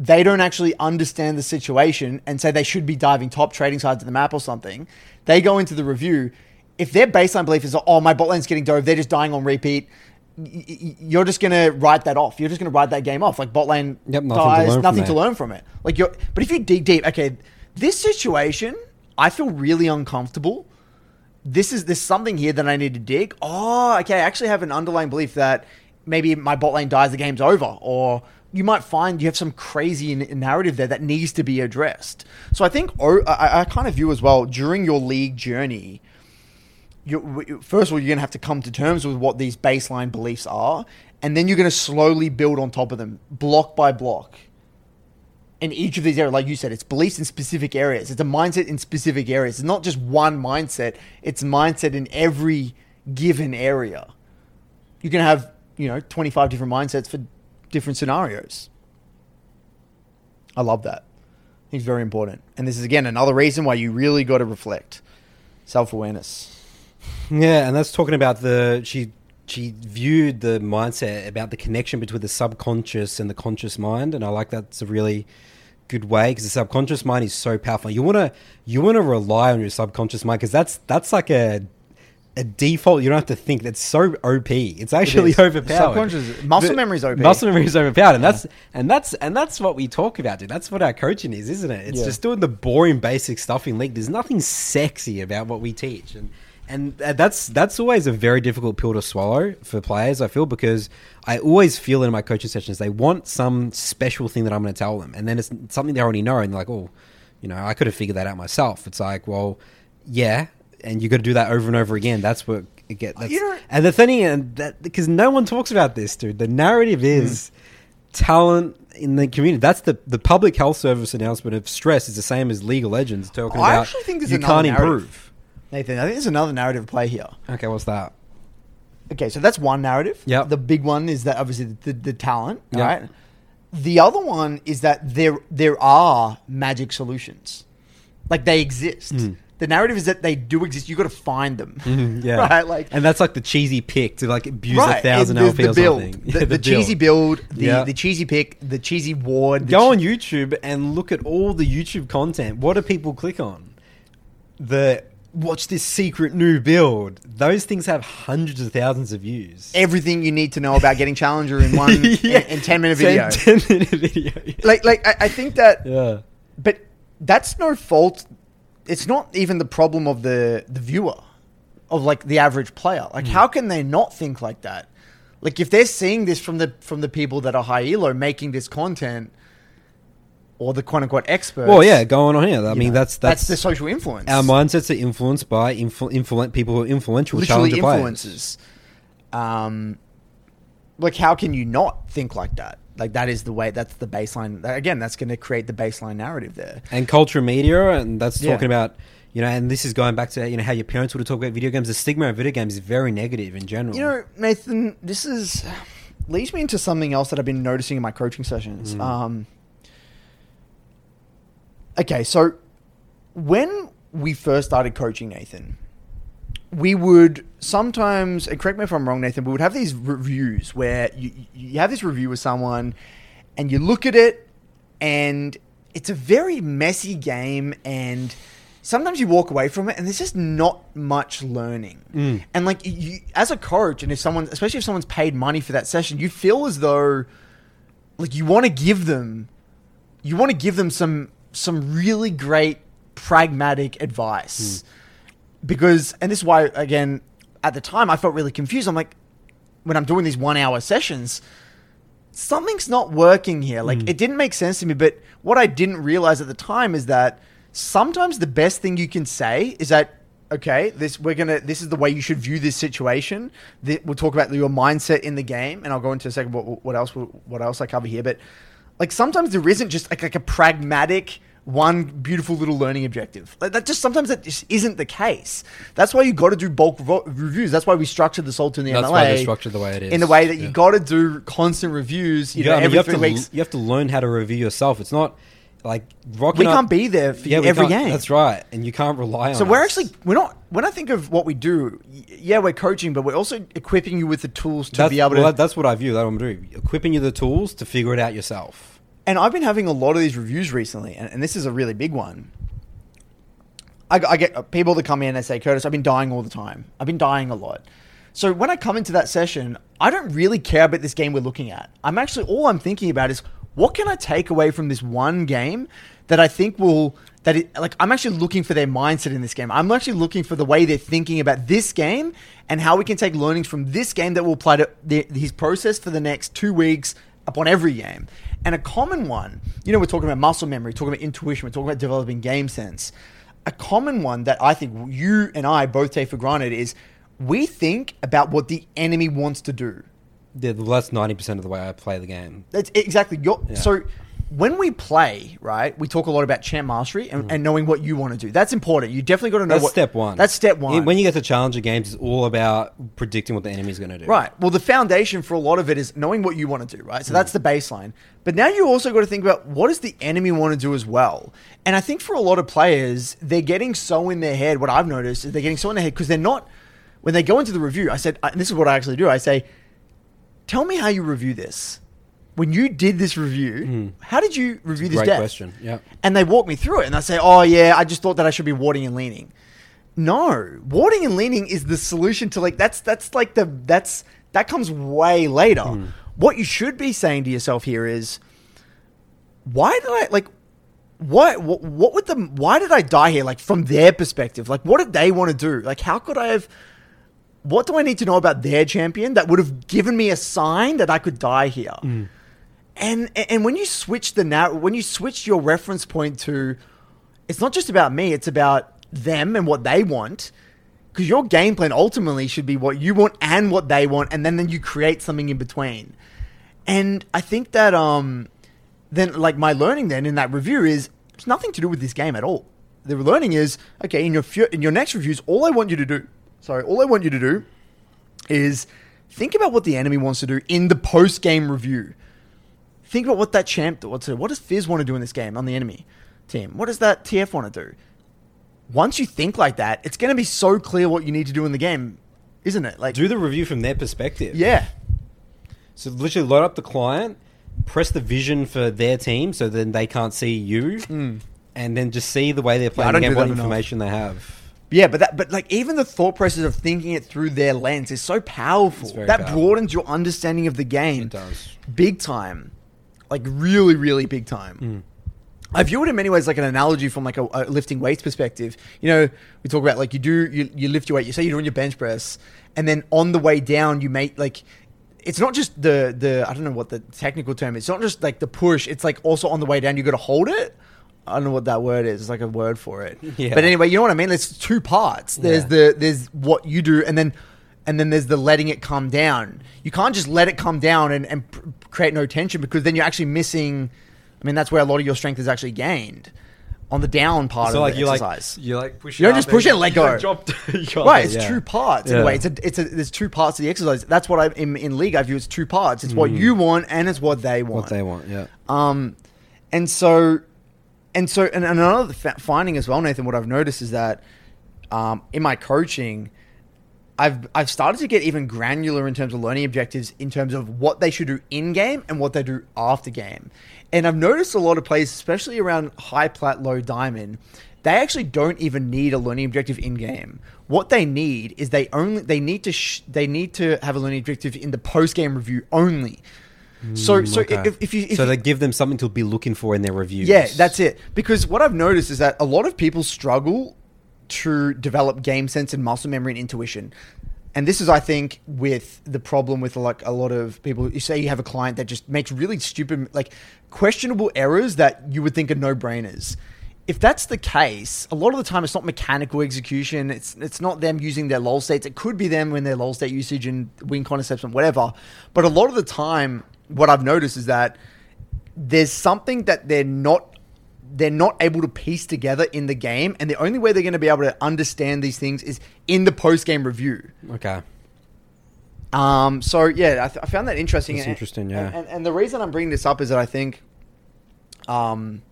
They don't actually understand the situation and say they should be diving top trading sides of the map or something. They go into the review. If their baseline belief is, oh, my bot lane's getting dove, they're just dying on repeat y- y- you're just gonna write that off. You're just gonna write that game off. Like bot lane Yep, nothing to dies, learn from nothing to learn from it. Like you're, but if you dig deep, okay, this situation, I feel really uncomfortable. This is there's something here that I need to dig. Oh, okay, I actually have an underlying belief that maybe my bot lane dies, the game's over, or you might find you have some crazy narrative there that needs to be addressed. So I think oh, I, I kind of view as well during your league journey you first of all, you're going to have to come to terms with what these baseline beliefs are, and then you're going to slowly build on top of them, block by block. In each of these areas, like you said, it's beliefs in specific areas. It's a mindset in specific areas. It's not just one mindset. It's mindset in every given area. You can have, you know, 25 different mindsets for different scenarios. I love that. It's very important. And this is, again, another reason why you really got to reflect self awareness. Yeah, and that's talking about the she she viewed the mindset about the connection between the subconscious and the conscious mind, and I like that's a really good way because the subconscious mind is so powerful. You wanna you wanna rely on your subconscious mind because that's that's like a a default. You don't have to think. That's so OP. It's actually is. overpowered. Subconscious- muscle memory is OP. Muscle memory is overpowered, and that's and that's and that's what we talk about, dude. That's what our coaching is, isn't it? It's Yeah. just doing the boring basic stuff in league. There's nothing sexy about what we teach, and and uh, that's that's always a very difficult pill to swallow for players. I feel because I always feel in my coaching sessions they want some special thing that I'm going to tell them, and then it's something they already know, and they're like, oh, you know, I could have figured that out myself. It's like, well, yeah, and you got to do that over and over again. That's what it get. That's, You know- and the thing, and that because no one talks about this, dude. The narrative hmm. is talent in the community. That's the the public health service announcement of stress is the same as League of Legends talking I about. actually think there's you another can't narrative. improve. Nathan, I think there's another narrative play here. Okay, what's that? Okay, so that's one narrative. Yep. The big one is that obviously the, the, the talent, Yep. right? The other one is that there there are magic solutions, like they exist. The narrative is that they do exist. You've got to find them, Mm-hmm. Yeah, right? Like and that's like the cheesy pick to like abuse right, a thousand and LP the, or build, something. the, Yeah, the cheesy build, the Yeah. the cheesy pick, the cheesy ward. the Go on YouTube and look at all the YouTube content. What do people click on? The watch this secret new build. Those things have hundreds of thousands of views. everything you need to know about getting challenger in one Yeah. in, in ten minute video. 10, 10 minute video. Like like I, I think that yeah. but that's no fault it's not even the problem of the the viewer of like the average player like hmm. how can they not think like that like if they're seeing this from the from the people that are high elo making this content or the quote unquote experts Well, yeah, going on here. I mean, know, that's that's, the social influence our mindsets are influenced by influ- influ- people who are influential, literally influences um like how can you not think like that like that is the way that's the baseline again that's going to create the baseline narrative there and culture media, and that's Yeah. talking about you know, and this is going back to you know how your parents would have talked about video games. The stigma of video games is very negative in general. You know, Nathan, this is leads me into something else that I've been noticing in my coaching sessions. Um, okay, so when we first started coaching, Nathan, we would sometimes, and correct me if I'm wrong, Nathan, we would have these reviews where you, you have this review with someone and you look at it and it's a very messy game and sometimes you walk away from it and there's just not much learning. Mm. And like you, as a coach, and if someone, especially if someone's paid money for that session, you feel as though like you want to give them, you want to give them some some really great pragmatic advice because, and this is why again at the time I felt really confused. I'm like, when I'm doing these one hour sessions, something's not working here. Like Hmm. it didn't make sense to me. But what I didn't realize at the time is that sometimes the best thing you can say is that okay, this we're gonna this is the way you should view this situation. Th- we'll talk about your mindset in the game, and I'll go into a second what, what else what else I cover here. But like sometimes there isn't just like, like a pragmatic one beautiful little learning objective. Like that just sometimes that just isn't the case. That's why you got to do bulk revo- reviews. That's why we structured the Salt in the That's MLA why they're structured the way it is. in the way that you Yeah. got to do constant reviews. You Yeah, know, I mean, every you have three to weeks. you have to learn how to review yourself. It's not like rocking We can't be there for yeah, every game. That's right, and you can't rely on. So we're us. actually we're not when I think of what we do. Yeah, we're coaching, but we're also equipping you with the tools to that's, be able well, to. that- that's what I view. That I'm doing. Equipping you the tools to figure it out yourself. and I've been having a lot of these reviews recently, and, and this is a really big one. I, I get uh, people that come in and say, Curtis, I've been dying all the time. I've been dying a lot. So when I come into that session, I don't really care about this game we're looking at. I'm actually all I'm thinking about is what can I take away from this one game that I think will that it like I'm actually looking for their mindset in this game. I'm actually looking for the way they're thinking about this game and how we can take learnings from this game that will apply to the, his process for the next two weeks upon every game. And a common one, you know, we're talking about muscle memory, talking about intuition, we're talking about developing game sense. A common one that I think you and I both take for granted is we think about what the enemy wants to do. Yeah, well, that's ninety percent of the way I play the game. That's exactly your. Yeah. So when we play, right, we talk a lot about champ mastery and, and knowing what you want to do. That's important. You definitely got to know Mm. That's what step one. That's step one. When you get to challenger games, it's all about predicting what the enemy's going to do. Right. Well, the foundation for a lot of it is knowing what you want to do, right? So Mm. that's the baseline. But now you also got to think about what does the enemy want to do as well. And I think for a lot of players, they're getting so in their head. What I've noticed is they're getting so in their head because they're not. When they go into the review, I said, and this is what I actually do. I say, "Tell me how you review this. When you did this review, how did you review this Mm. Great deck?" question. Yeah. and they walk me through it and I say, oh yeah, I just thought that I should be warding and leaning. No, warding and leaning is the solution to like that's that's like the that's that comes way later. What you should be saying to yourself here is, why did I like? What, what what would the why did I die here? Like from their perspective, like what did they want to do? Like how could I have? What do I need to know about their champion that would have given me a sign that I could die here? And and when you switch the narr- when you switch your reference point to, it's not just about me. It's about them and what they want. Because your game plan ultimately should be what you want and what they want, and then then you create something in between. And I think that um, then like my learning then in that review is it's nothing to do with this game at all. The learning is okay in your fu- in your next reviews. All I want you to do, sorry, all I want you to do is think about what the enemy wants to do in the post game review think about what that champ wants to do. What does Fizz want to do in this game on the enemy team? What does that TF want to do? Once you think like that, it's going to be so clear what you need to do in the game, isn't it? Like, Do the review from their perspective. yeah, So literally load up the client, press the vision for their team, so then they can't see you, mm. and then just see the way they're playing. I the game, what that enough. information they have. Yeah, but that, but like even the thought process of thinking it through their lens is so powerful. That powerful. broadens your understanding of the game. It does. big time, like really, really big time. Hmm. I view it in many ways like an analogy from like a, a lifting weights perspective. You know, we talk about like you do you, you lift your weight. You say you're doing your bench press, and then on the way down you make like it's not just the the I don't know what the technical term is. It's not just like the push. It's like also on the way down you got to hold it. I don't know what that word is. It's like a word for it. Yeah. But anyway, you know what I mean. There's two parts. There's Yeah. the there's what you do, and then and then there's the letting it come down. You can't just let it come down and, and pr- create no tension because then you're actually missing. I mean, that's where a lot of your strength is actually gained on the down part So of like the you like exercise. you like push. You don't just push it and let go. Drop right, it's two parts in a way. It's a, it's a, there's two parts of the exercise. That's what I in, in league I view as two parts. It's what you want and it's what they want. Mm. What they want, yeah. Um, and so, and so, and, and another fa- finding as well, Nathan. What I've noticed is that um, in my coaching, I've I've started to get even granular in terms of learning objectives, in terms of what they should do in game and what they do after game. And I've noticed a lot of players, especially around high plat, low diamond, they actually don't even need a learning objective in game. What they need is they only they need to sh- they need to have a learning objective in the post game review only. So mm, so Okay. if, if you if so they give them something to be looking for in their reviews. yeah, that's it. Because what I've noticed is that a lot of people struggle to develop game sense and muscle memory and intuition. And this is, I think, with the problem with like a lot of people. You say you have a client that just makes really stupid, like questionable errors that you would think are no brainers. If that's the case, a lot of the time it's not mechanical execution. It's it's not them using their lull states. It could be them when their lull state usage and wing concepts and whatever. But a lot of the time, what I've noticed is that there's something that they're not they're not able to piece together in the game, and the only way they're going to be able to understand these things is in the post game review. Okay. Um, so yeah, I, th- I found that interesting. That's And- interesting, yeah. And, and, and the reason I'm bringing this up is that I think, um,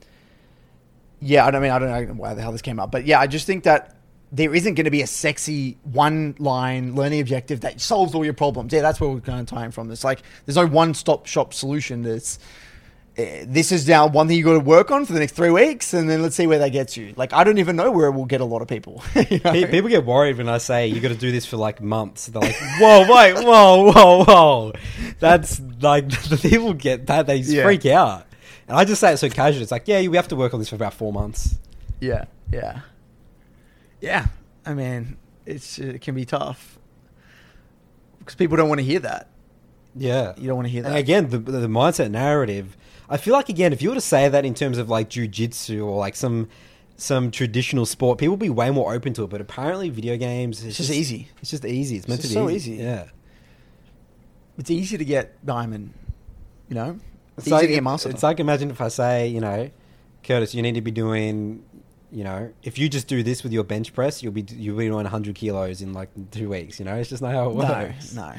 yeah, I don't mean I don't know why the hell this came up, but yeah, I just think that there isn't going to be a sexy one line learning objective that solves all your problems. Yeah, that's where we're going to tie in from. It's like there's no one stop shop solution. That's uh, this is now one thing you got to work on for the next three weeks, and then let's see where that gets you. Like I don't even know where it will get a lot of people. you know? People get worried when I say you got to do this for like months. They're like, "Whoa, wait, whoa, whoa, whoa!" That's like the people get that they Yeah. freak out, and I just say it so casual. It's like, "Yeah, we have to work on this for about four months." Yeah, yeah, yeah. I mean, it's it can be tough because people don't want to hear that. Yeah, You don't want to hear And that. again, the the mindset narrative. I feel like again, if you were to say that in terms of like jujitsu or like some some traditional sport, people would be way more open to it. But apparently, video games It's just easy. It's just easy. It's meant just to be so easy. Yeah. It's easy to get diamond. You know, It's easy like, to get master. it's like imagine if I say, you know, Curtis, you need to be doing, you know, if you just do this with your bench press, you'll be you'll be doing 100 kilos in like two weeks. You know, it's just not how it no, works. no.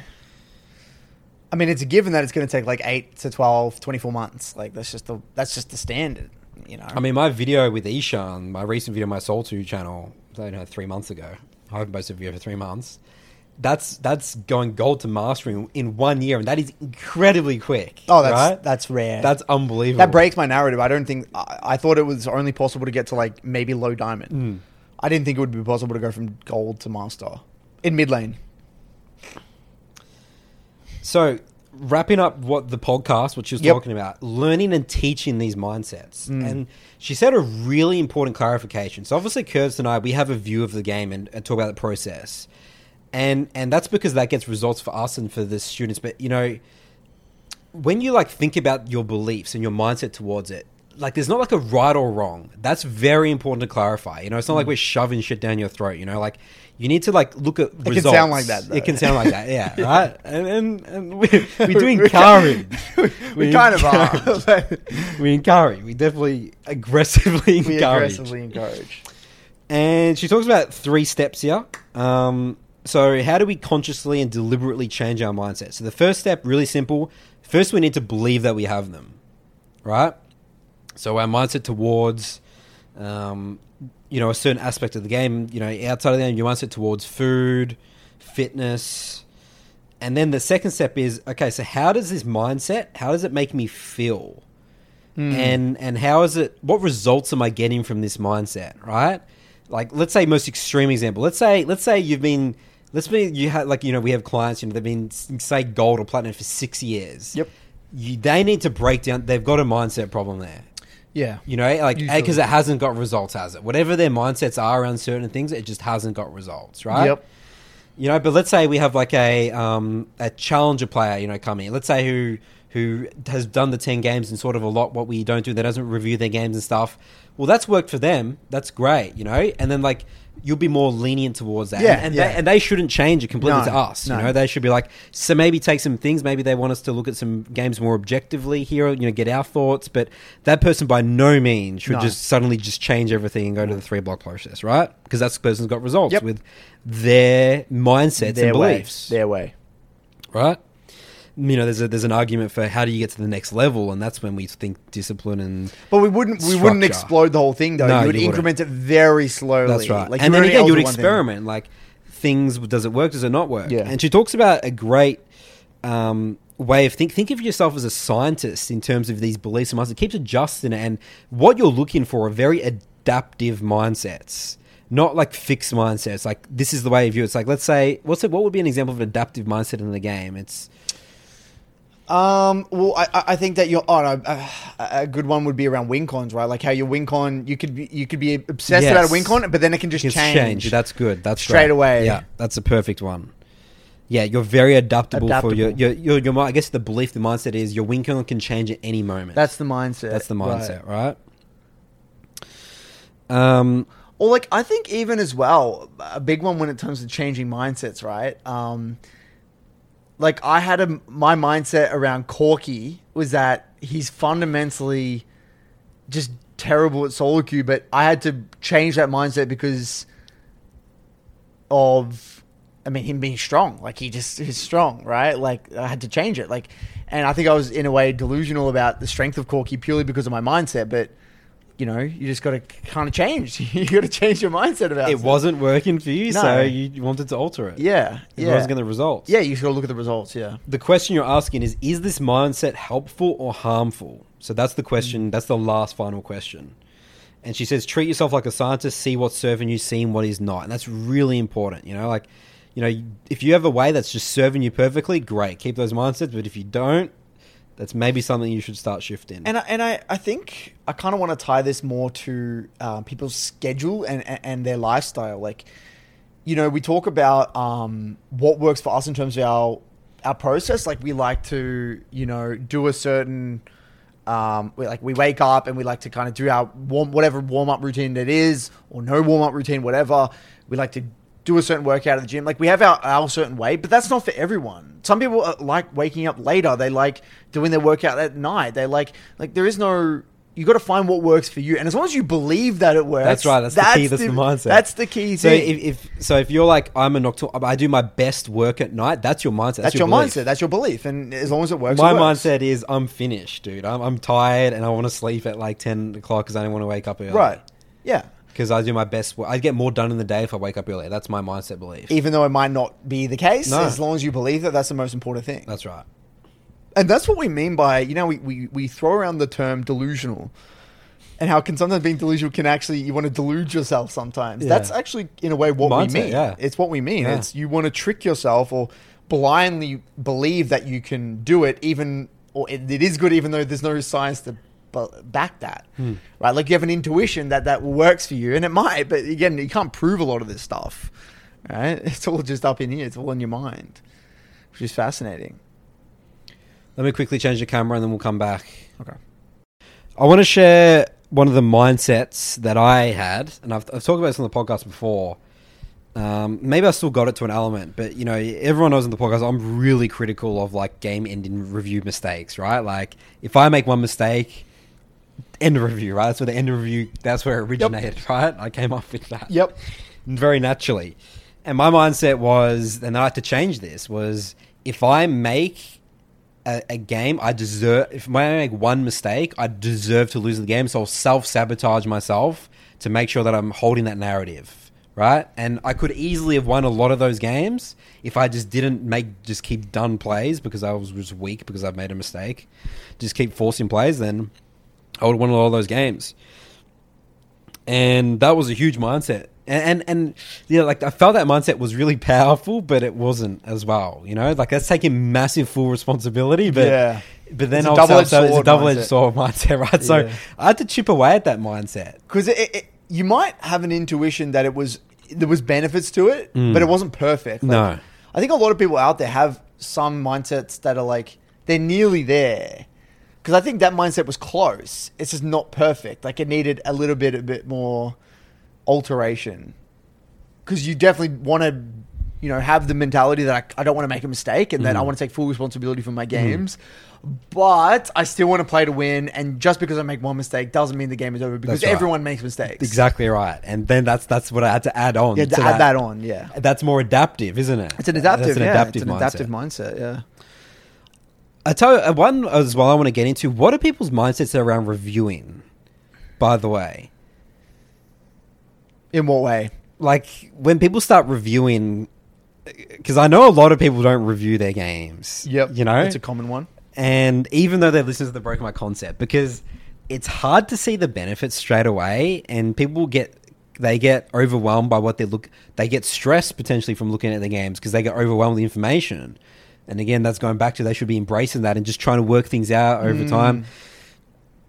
I mean, it's a given that it's going to take like 8 to 12, 24 months. Like that's just the that's just the standard, you know. I mean, my video with Ishan, my recent video on my Soul 2 channel, I don't know, three months ago. I haven't posted a video for three months. That's that's going gold to mastering in one year, and that is incredibly quick. oh, that's right? that's rare. that's unbelievable. that breaks my narrative. I don't think I, I thought it was only possible to get to like maybe low diamond. Mm. I didn't think it would be possible to go from gold to master in mid lane. So, wrapping up what the podcast, what she was Yep. talking about, learning and teaching these mindsets. Mm. And she said a really important clarification. So, obviously, Curtis and I, we have a view of the game and, and talk about the process. And, and that's because that gets results for us and for the students. But, you know, when you like think about your beliefs and your mindset towards it, like there's not like a right or wrong. That's very important to clarify. You know, it's not Mm. like we're shoving shit down your throat. You know, like you need to like look at. can results. sound like that, though. It can sound like that. Yeah, right. And and, and we, we do encourage. we kind of are. we encourage. We definitely aggressively we encourage. aggressively encourage. And she talks about three steps here. Um, so, how do we consciously and deliberately change our mindset? So, the first step, really simple. First, we need to believe that we have them, right? So, our mindset towards, um, you know, a certain aspect of the game, you know, outside of the game, your mindset towards food, fitness. And then the second step is okay, so how does this mindset, how does it make me feel? and and how is it what results am i getting from this mindset right like let's say most extreme example let's say let's say you've been let's be you have like you know we have clients you know they've been say gold or platinum for six years Yep. you, they need to break down they've got a mindset problem there Yeah. you know like because it hasn't got results has it whatever their mindsets are around certain things it just hasn't got results right Yep. you know, but let's say we have like a um, a challenger player, you know, coming. in. Let's say who who has done the ten games and sort of a lot what we don't do. That doesn't review their games and stuff. Well, that's worked for them. That's great, you know. And then like you'll be more lenient towards that. Yeah, and, and yeah. they, and they shouldn't change it completely No, to us. no. You know, they should be like so maybe take some things. Maybe they want us to look at some games more objectively here. You know, get our thoughts. But that person by no means should No. just suddenly just change everything and go to the three block process, right? Because that's the person's got results Yep. with their mindsets Their and way. beliefs, Their way. right? You know, there's a there's an argument for how do you get to the next level, and that's when we think discipline and But we wouldn't we wouldn't explode the whole thing though. No, you would you wouldn't. increment it very slowly. that's right. Like and then again, one thing. experiment like things. Does it work? Does it not work? Yeah. And she talks about a great um, way of think. Think of yourself as a scientist in terms of these beliefs and mindsets. It keeps adjusting it, and what you're looking for are very adaptive mindsets. Not like fixed mindsets. Like this is the way of you. It's like let's say what's it? What would be an example of an adaptive mindset in the game? It's Um, well, I, I- think that you're. Oh no, uh, a good one would be around win cons, right? Like how your win con, you could be, you could be obsessed Yes. about a win con, but then it can just It's change. That's good. That's Straight great. away. Yeah, that's a perfect one. Yeah, you're very adaptable, for your, Adaptable. your, your, your, I guess the belief, the mindset is your win con can change at any moment. That's the mindset. That's the Right. mindset, right? Um, Or like I think even as well, a big one when it comes to changing mindsets, right? Um, like I had a my mindset around Corky was that he's fundamentally just terrible at solo queue, but I had to change that mindset because of I mean him being strong. Like he just is strong, right? Like I had to change it. Like and I think I was in a way delusional about the strength of Corky purely because of my mindset, but you know, you just got to kind of change. you got to change your mindset about it It wasn't working for you, No. so you wanted to alter it. Yeah, It yeah. wasn't going to result. Yeah, you got to look at the results. Yeah. The question you're asking is Is this mindset helpful or harmful? So that's the Mm. question. That's the last final question. And she says, treat yourself like a scientist, see what's serving you, seeing what is not. And that's really important. You know, like, you know, if you have a way that's just serving you perfectly, great. Keep those mindsets. But if you don't, that's maybe something you should start shifting. And I, and I, I think I kind of want to tie this more to uh, people's schedule and, and, and their lifestyle. Like, you know, we talk about um, what works for us in terms of our our process. Like, we like to, you know, do a certain, um, we, like we wake up and we like to kind of do our warm, whatever warm up routine that is, or no warm up routine, whatever. We like to do a certain workout at the gym. Like we have our, our certain way, but that's not for everyone. Some people uh, like waking up later. They like doing their workout at night. They like like there is no. You got to find what works for you, and as long as you believe that it works, That's right. That's, the key. That's the, mindset. That's the key So if, if so, if you're like I'm a nocturnal, I do my best work at night. That's your mindset. that's, your, belief. mindset. That's your belief, and as long as it works, My it works. mindset is I'm finished, dude. I'm, I'm tired and I want to sleep at like ten o'clock because I don't want to wake up early. right? Yeah. Because I do my best. I get more done in the day if I wake up early. That's my mindset belief. Even though it might not be the case, No. as long as you believe that, that's the most important thing. That's right. And that's what we mean by, you know, we, we, we throw around the term delusional and how can sometimes being delusional can actually, you want to delude yourself sometimes. Yeah. That's actually, in a way, what Mindset, we mean. yeah. It's what we mean. Yeah. It's you want to trick yourself or blindly believe that you can do it, even, or it, it is good, even though there's no science to back that. Right? Like you have an intuition that that works for you, and it might, but again, you can't prove a lot of this stuff. Right? It's all just up in here, it's all in your mind, which is fascinating. Let me quickly change the camera and then we'll come back. Okay. I want to share one of the mindsets that I had, and I've, I've talked about this on the podcast before. Um, maybe I still got it to an element, but you know, everyone knows on the podcast I'm really critical of like game ending review mistakes, right? Like if I make one mistake, end of review, right? That's where the end of review. That's where it originated, right? I came up with that. Yep. very naturally. And my mindset was, and I had to change this, was if I make a, a game, I deserve, if I make one mistake, I deserve to lose the game. So I'll self sabotage myself to make sure that I'm holding that narrative, right? And I could easily have won a lot of those games if I just didn't make, just keep done plays because I was just weak because I've made a mistake. Just keep forcing plays, then I would win won a lot of those games and that was a huge mindset. And, and and you know, like I felt that mindset was really powerful, but it wasn't as well. You know, like that's taking massive full responsibility. But Yeah. but then also so it's a double edged sword mindset, right? So Yeah. I had to chip away at that mindset. because it, it, you might have an intuition that it was there was benefits to it, mm. but it wasn't perfect. Like, No. I think a lot of people out there have some mindsets that are like they're nearly there. Because I think that mindset was close. It's just not perfect. Like it needed a little bit, a bit more alteration. Because you definitely want to, you know, have the mentality that I, I don't want to make a mistake and that I mm. want to take full responsibility for my mm. games. But I still want to play to win. And just because I make one mistake doesn't mean the game is over because That's right. everyone makes mistakes. Exactly right. And then that's that's what I had to add on. Yeah, to to add that on. Yeah. That's more adaptive, isn't it? It's an adaptive, That's an yeah. adaptive it's an mindset. adaptive mindset, yeah. I tell you uh, one as well. I want to get into what are people's mindsets around reviewing. By the way, In what way? like when people start reviewing because I know a lot of people don't review their games. Yep. you know, it's a common one. and even though they listen to the broken my concept, because it's hard to see the benefits straight away, and people get they get overwhelmed by what they look. They get stressed potentially from looking at the games because they get overwhelmed with the information. And again, that's going back to they should be embracing that and just trying to work things out over time.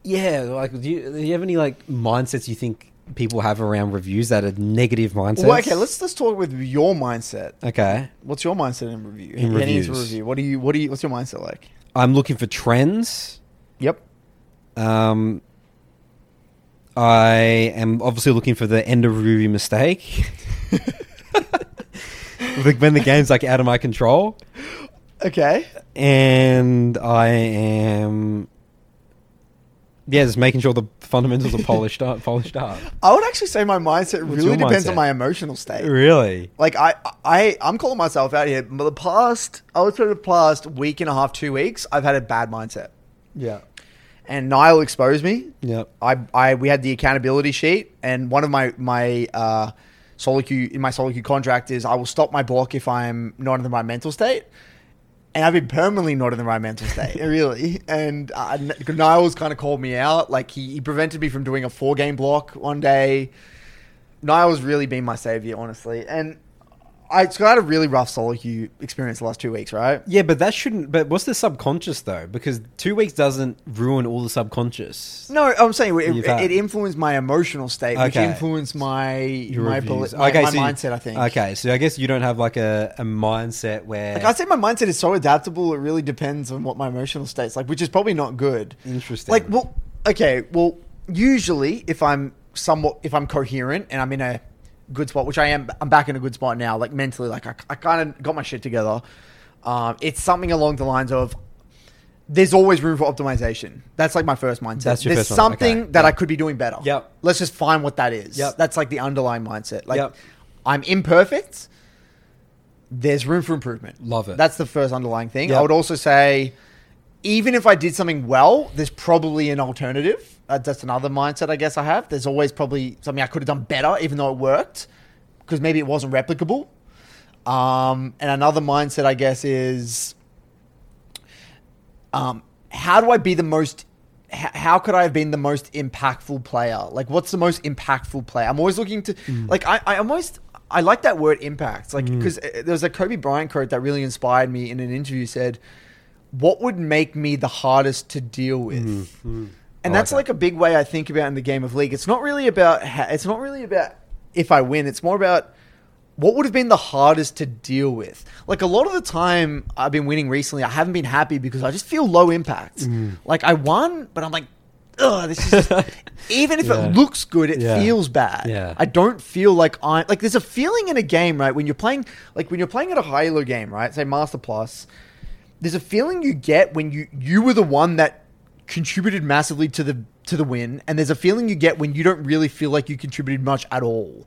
Yeah, like do you, do you have any like mindsets you think people have around reviews that are negative mindsets. Well, okay, let's let's talk with your mindset. Okay, What's your mindset in review? In reviews. review. What do you? What do you? What's your mindset like? I'm looking for trends. Yep. Um, I am obviously looking for the end of review mistake. Like when the game's like out of my control, Okay. and I am, yeah, just making sure the fundamentals are polished up. Polished up. I would actually say my mindset What's really your depends mindset? on my emotional state. Really? Like I, I, I'm calling myself out here. But the past, I would say the past week and a half, two weeks, I've had a bad mindset. Yeah. And Niall exposed me. Yeah. I, I, we had the accountability sheet, and one of my my uh, solo queue in my solo queue contract is I will stop my block if I'm not in the right mental state. And I've been permanently not in the right mental state, really. And uh, N- Niall's kind of called me out. Like he, he prevented me from doing a four game block one day. Niall's really been my savior, honestly. And I so I had a really rough solo queue experience the last two weeks, right? Yeah, but that shouldn't. But what's the subconscious though? Because two weeks doesn't ruin all the subconscious. No, I'm saying it, it influenced my emotional state, which influenced my Your my, beli- my, my so mindset. I think. Okay, so I guess you don't have like a, a mindset where. Like I'd say my mindset is so adaptable. It really depends on what my emotional state's like, which is probably not good. Interesting. Like, well, okay, well, usually if I'm somewhat, if I'm coherent and I'm in a good spot, which I am, I'm back in a good spot now. Like mentally, like I, I kind of got my shit together. Um, it's something along the lines of. There's always room for optimization. That's like my first mindset. That's your There's first one, something okay. that. I could be doing better. Yep. Let's just find what that is. Yep. That's like the underlying mindset. Like Yep. I'm imperfect. There's room for improvement. Love it. That's the first underlying thing. Yep. I would also say, even if I did something well, there's probably an alternative. Uh, that's another mindset I guess I have. There's always probably something I could have done better, even though it worked, because maybe it wasn't replicable. Um, and another mindset, I guess, is um, how do I be the most? h- How could I have been the most impactful player? Like, what's the most impactful player? I'm always looking to, like, I, I almost, I like that word impact. Like, because there was a Kobe Bryant quote that really inspired me in an interview. Said, "What would make me the hardest to deal with?" I And that's like like a big way I think about in the game of League. It's not really about, ha- it's not really about if I win. It's more about what would have been the hardest to deal with? Like a lot of the time I've been winning recently, I haven't been happy because I just feel low impact. Mm. Like I won, but I'm like, ugh, this is just, even if Yeah. it looks good, it Yeah. feels bad. Yeah. I don't feel like I like. There's a feeling in a game, right? When you're playing, like when you're playing at a high elo game, right? Say Master Plus. There's a feeling you get when you you were the one that contributed massively to the to the win, and there's a feeling you get when you don't really feel like you contributed much at all.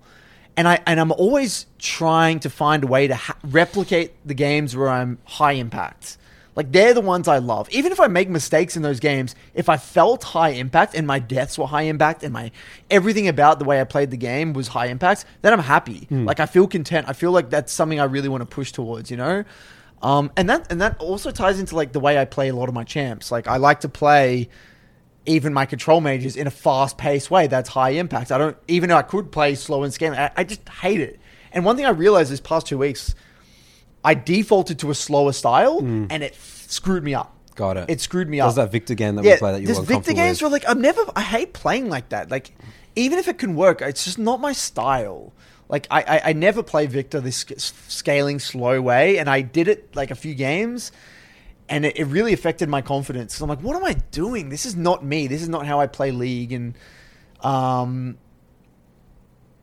And I and I'm always trying to find a way to ha- replicate the games where I'm high impact. Like they're the ones I love. Even if I make mistakes in those games, if I felt high impact and my deaths were high impact and my everything about the way I played the game was high impact, then I'm happy. Hmm. Like I feel content. I feel like that's something I really want to push towards, you know? Um, and that and that also ties into like the way I play a lot of my champs. Like I like to play even my control mages in a fast paced way that's high impact. I don't even though I could play slow and scaling, I, I just hate it. And one thing I realized this past two weeks, I defaulted to a slower style and it screwed me up. Got it. It screwed me up. that Viktor game that we play that you were Viktor games with? where like I'm never I hate playing like that. Like even if it can work, it's just not my style. Like I I, I never play Viktor this scaling slow way, and I did it like a few games, and it, it really affected my confidence. Because I'm like, what am I doing? This is not me. This is not how I play League, and um.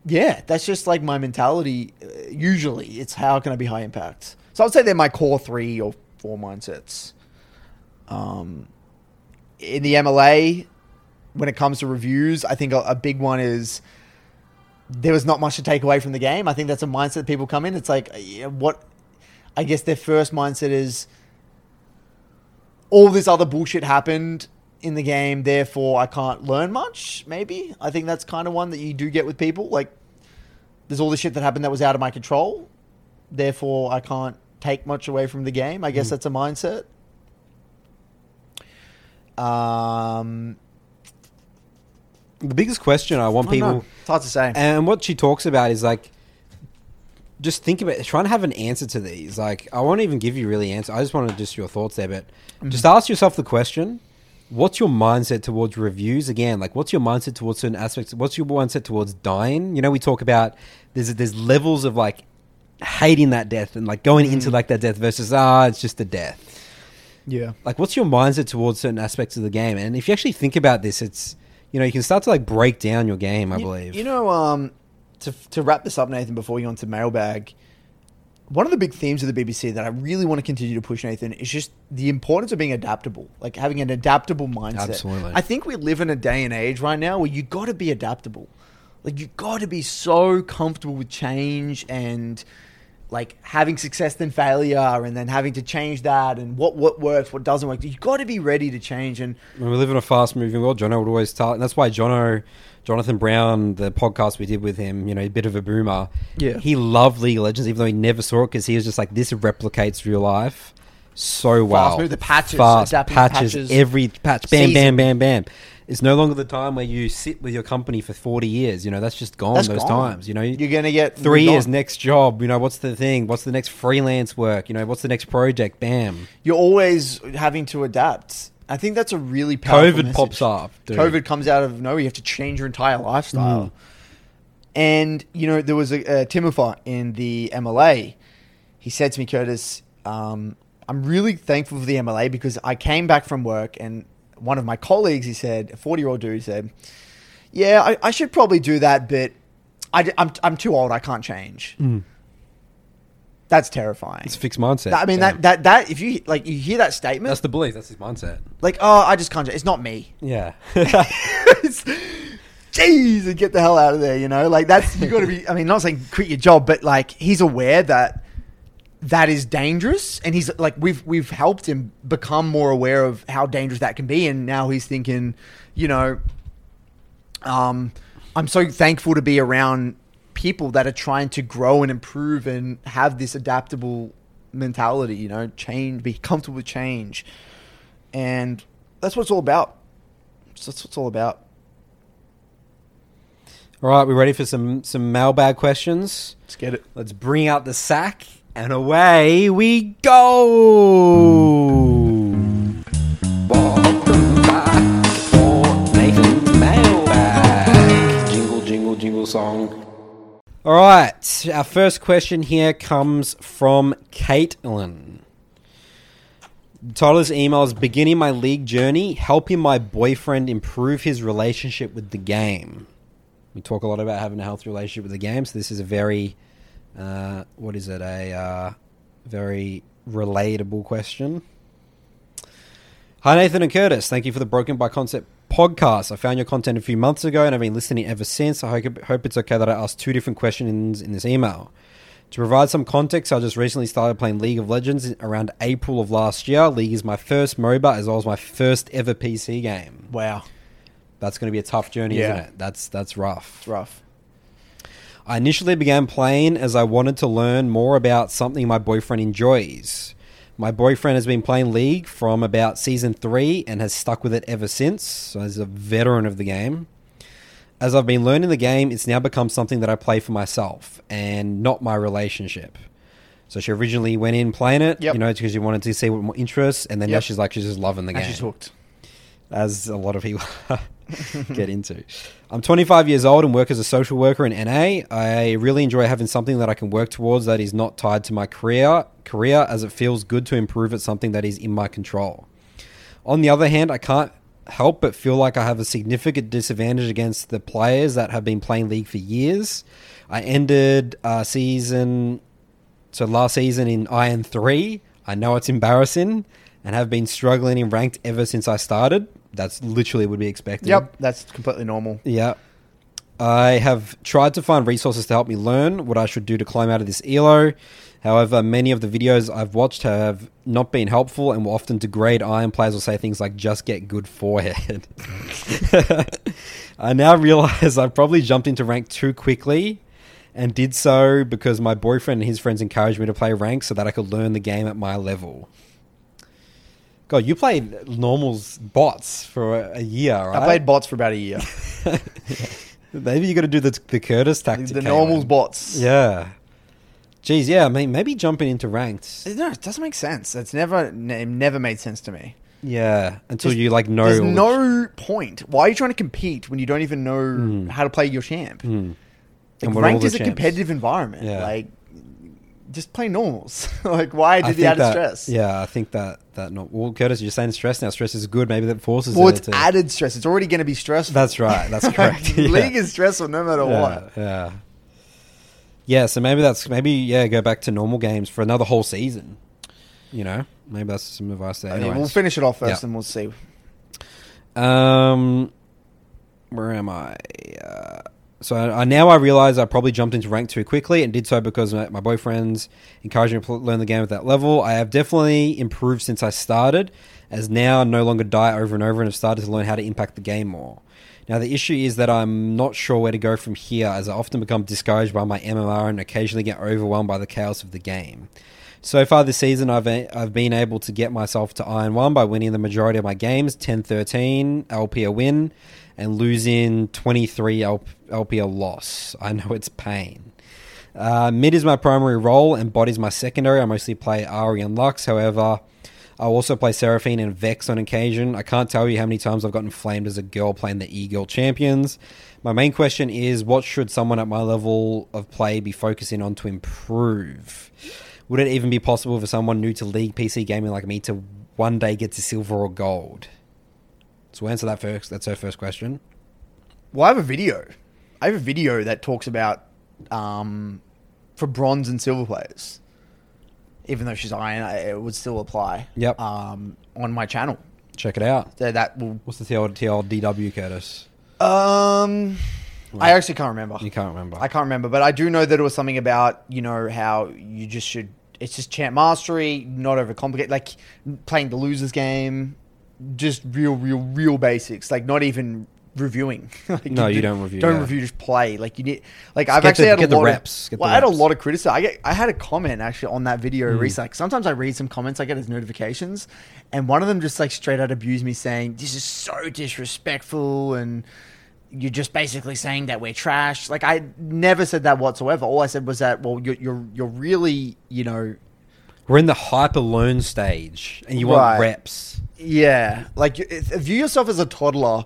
Yeah, that's just like my mentality. Uh, usually, it's how can I be high impact. So I would say they're my core three or four mindsets. Um, in the MLA, when it comes to reviews, I think a, a big one is there was not much to take away from the game. I think that's a mindset that people come in. It's like, yeah, what? I guess their first mindset is all this other bullshit happened in the game, therefore I can't learn much. Maybe I think that's kind of one that you do get with people. Like, there's all this shit that happened that was out of my control, therefore I can't take much away from the game. I guess that's a mindset. Um, the biggest question I want I don't know. people, It's hard to say. and what she talks about is like, just think about trying to have an answer to these. Like, I won't even give you really answer. I just want to just your thoughts there, but Mm-hmm. just ask yourself the question: what's your mindset towards reviews again? Like, what's your mindset towards certain aspects? What's your mindset towards dying? You know, we talk about there's there's levels of like hating that death and like going into like that death versus ah, it's just a death. Yeah. Like, what's your mindset towards certain aspects of the game? And if you actually think about this, it's you know you can start to like break down your game. I You- believe. You know, um, to to wrap this up, Nathan, before you go on to mailbag, one of the big themes of the BBC that I really want to continue to push, Nathan, is just the importance of being adaptable, like having an adaptable mindset. Absolutely. I think we live in a day and age right now where you got to be adaptable. Like you got to be so comfortable with change and like having success then failure and then having to change that and what what works, what doesn't work. You've got to be ready to change and When we live in a fast moving world, Jono would always tell, and that's why Jono, Jonathan Brown, the podcast we did with him, you know, a bit of a boomer. Yeah. He loved League of Legends, even though he never saw it because he was just like, this replicates real life so well. Fast move, the patches, Fast patches, patches, every patch, bam, season. bam, bam, bam. It's no longer the time where you sit with your company for 40 years. You know, that's just gone That's those gone. times. You know, You're gonna get three years, next job. You know, what's the thing? What's the next freelance work? You know, what's the next project? Bam. you're always having to adapt. I think that's a really powerful COVID message. pops up. dude. COVID comes out of nowhere. You have to change your entire lifestyle. Mm. And you know, there was a, a in the MLA. He said to me, Curtis, um, "I'm really thankful for the MLA because I came back from work and one of my colleagues, he said, a 40 year old dude, said, "Yeah, I, I should probably do that, but I, am I'm too old. I can't change." That's terrifying. Mm. It's a fixed mindset. I mean Bam. that, that that if you like you hear that statement, That's the belief. That's his mindset. like oh I just can't. It's not me. Yeah. It's- Jeez, and get the hell out of there. You know, like that's you got to be. I mean, not saying quit your job, but like he's aware that that is dangerous, and he's like we've we've helped him become more aware of how dangerous that can be, and now he's thinking, you know, um, I'm so thankful to be around people that are trying to grow and improve and have this adaptable mentality. You know, change, be comfortable with change, and that's what it's all about. So that's what it's all about. All right, we ready for some some mailbag questions? Let's get it. Let's bring out the sack and away we go. Welcome back for mailbag. Jingle, jingle, jingle song. All right, our first question here comes from Caitlin. The title of email is Beginning My League Journey, Helping My Boyfriend Improve His Relationship with the Game. We talk a lot about having a healthy relationship with the game, so this is a very, uh, what is it, a uh, very relatable question. Hi, Nathan and Curtis. Thank you for the Broken by Concept podcast. I found your content a few months ago and I've been listening ever since. I hope, hope it's okay that I asked two different questions in this email. To provide some context, I just recently started playing League of Legends around April of last year. League is my first MOBA as well as my first ever PC game. Wow, That's going to be a tough journey, Yeah. isn't it? That's that's rough. it's rough. I initially began playing as I wanted to learn more about something my boyfriend enjoys. My boyfriend has been playing League from about season 3 and has stuck with it ever since, so he's a veteran of the game. As I've been learning the game, it's now become something that I play for myself and not my relationship. So she originally went in playing it, Yep. you know, because she wanted to see what more interests, and then now she's like, she's just loving the And game she's hooked. As a lot of people get into. I'm 25 years old and work as a social worker in NA. I really enjoy having something that I can work towards that is not tied to my career, career as it feels good to improve at something that is in my control. On the other hand, I can't help but feel like I have a significant disadvantage against the players that have been playing League for years. I ended uh, season, so last season in IN three. I know it's embarrassing, and have been struggling in ranked ever since I started. That's literally would be expected. Yep, that's completely normal. Yeah. I have tried to find resources to help me learn what I should do to climb out of this elo. However, many of the videos I've watched have not been helpful and will often degrade iron players or say things like just get good forehead. I now realize I probably jumped into rank too quickly and did so because my boyfriend and his friends encouraged me to play rank so that I could learn the game at my level. God, you played normals bots for a, a year, right? I played bots for about a year. Maybe you got to do the the Curtis tactic. the normals bots. Yeah. Geez, yeah. I mean, maybe jumping into ranked. No, it doesn't make sense. It's never, ne- never made sense to me. Yeah, until There's- you like know. There's no point. Why are you trying to compete when you don't even know Mm. how to play your champ? Hmm. Like, And what are all ranked the is a champs? competitive environment. Yeah. Like, just play normals. like, why did added that, stress? Yeah, I think that that not. Well, Curtis, you're saying stress now. Stress is good. Maybe that forces. Well, it it's to, added stress. It's already going to be stressful. That's right. That's correct. Yeah. League is stressful no matter yeah, what. Yeah. Yeah. So maybe that's maybe yeah. Go back to normal games for another whole season. You know, maybe that's some advice there. Okay, we'll finish it off first, Yeah. and we'll see. Um, where am I? Uh, so I, now I realize I probably jumped into rank too quickly and did so because my, my boyfriends encouraged me to learn the game at that level. I have definitely improved since I started, as now I no longer die over and over and have started to learn how to impact the game more. Now the issue is that I'm not sure where to go from here, as I often become discouraged by my MMR and occasionally get overwhelmed by the chaos of the game. So far this season, I've I've been able to get myself to Iron One by winning the majority of my games, 10-13 LP a win, and losing 23 LP a loss. I know it's pain. Uh, mid is my primary role, and bot is my secondary. I mostly play Ahri and Lux. However, I also play Seraphine and Vex on occasion. I can't tell you how many times I've gotten flamed as a girl playing the e-girl champions. My main question is, what should someone at my level of play be focusing on to improve? Would it even be possible for someone new to League PC gaming like me to one day get to silver or gold? So we'll answer that first. That's her first question. Well, I have a video. I have a video that talks about um, for bronze and silver players. Even though she's iron, it would still apply. Yep. Um, on my channel, Check it out. so that will. What's the TL, TLDW, Curtis? Um, I actually can't remember. You can't remember. I can't remember, but I do know that it was something about you know how you just should. It's just champ mastery, not overcomplicate. Like playing the losers game, just real, real, real basics. Like not even reviewing. like No, you do- don't review, Don't yeah. review. Just play. Like you need. Like I've actually the- had a lot reps, Of, well, I had a lot of criticism. I get. I had a comment actually on that video Hmm. recently. Like, sometimes I read some comments I get as notifications, and one of them just like straight out abused me, saying this is so disrespectful and you're just basically saying that we're trash. Like I never said that whatsoever. All I said was that well, you're you're, you're really you know We're in the hyper learn stage, and you want Right. reps. yeah like you- if- view yourself as a toddler.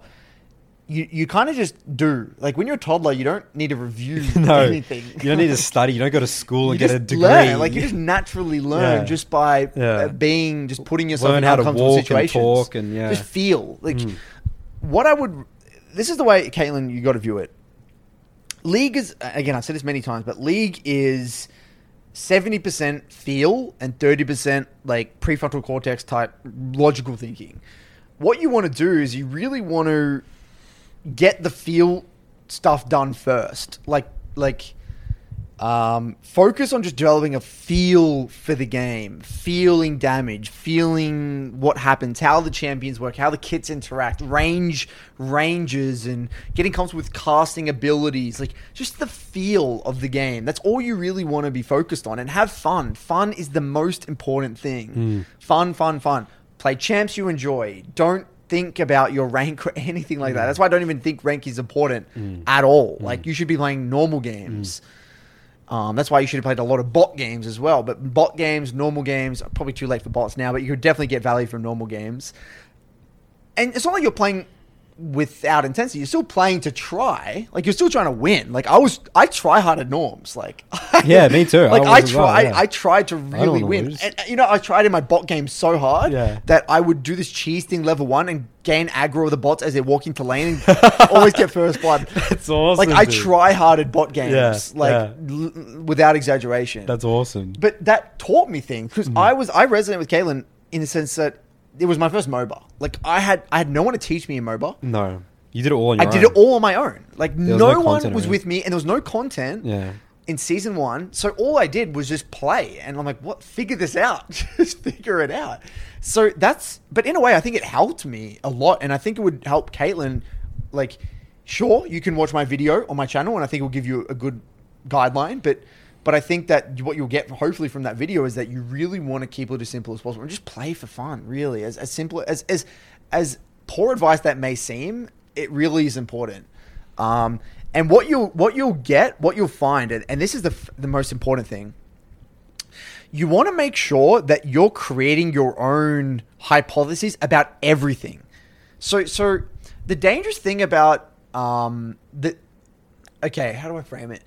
You, you kind of just do like when you're a toddler you don't need to review no, anything you don't need to study. You don't go to school and get a degree. learn like you just naturally learn Yeah. just by Yeah. uh, being just putting yourself Learn in how to uncomfortable walk and situations talk and, yeah. Mm. just feel like what I would this is the way Caitlin you got to view it league is again I've said this many times but league is 70% feel and 30% like prefrontal cortex type logical thinking. What you want to do is you really want to get the feel stuff done first. Like like um, focus on just developing a feel for the game, feeling damage, feeling what happens, how the champions work, how the kits interact, range ranges, and getting comfortable with casting abilities. Like just the feel of the game. That's all you really want to be focused on, and have fun. Fun is the most important thing. Hmm. Fun, fun, fun. Play champs you enjoy. Don't think about your rank or anything like that. Hmm. That's why I don't even think rank is important hmm. at all. Like you should be playing normal games. Um, that's why you should have played a lot of bot games as well. But bot games, normal games, probably too late for bots now. But you could definitely get value from normal games. And it's not like you're playing without intensity. You're still playing to try. Like you're still trying to win. Like I was, I try hard at norms. Like Yeah, me too. Like I, as well, try, yeah. I tried to really win. And, you know, I tried in my bot game so hard Yeah. that I would do this cheese thing level one and gain aggro of the bots as they're walking to lane and always get first blood. That's awesome, Like I dude. try hard at bot games, Yeah, like l- without exaggeration. That's awesome. but that taught me things because Mm. I was I resonate with Kaylin in the sense that it was my first MOBA. Like I had I had no one to teach me in MOBA. no, you did it all on I your did own. it all on my own. Like was no, no one content was with me, and there was no content. Yeah. In season one, so all I did was just play, and I'm like, "What? Figure this out. just figure it out." So that's, but in a way, I think it helped me a lot, and I think it would help Caitlin. Like, sure, you can watch my video on my channel, and I think it will give you a good guideline. But, but I think that what you'll get hopefully from that video is that you really want to keep it as simple as possible and just play for fun. Really, as as simple as as as poor advice that may seem, it really is important. Um, and what you'll what you'll get, what you'll find, and, and this is the the most important thing. you want to make sure that you're creating your own hypotheses about everything. So, so the dangerous thing about um, the okay, how do I frame it?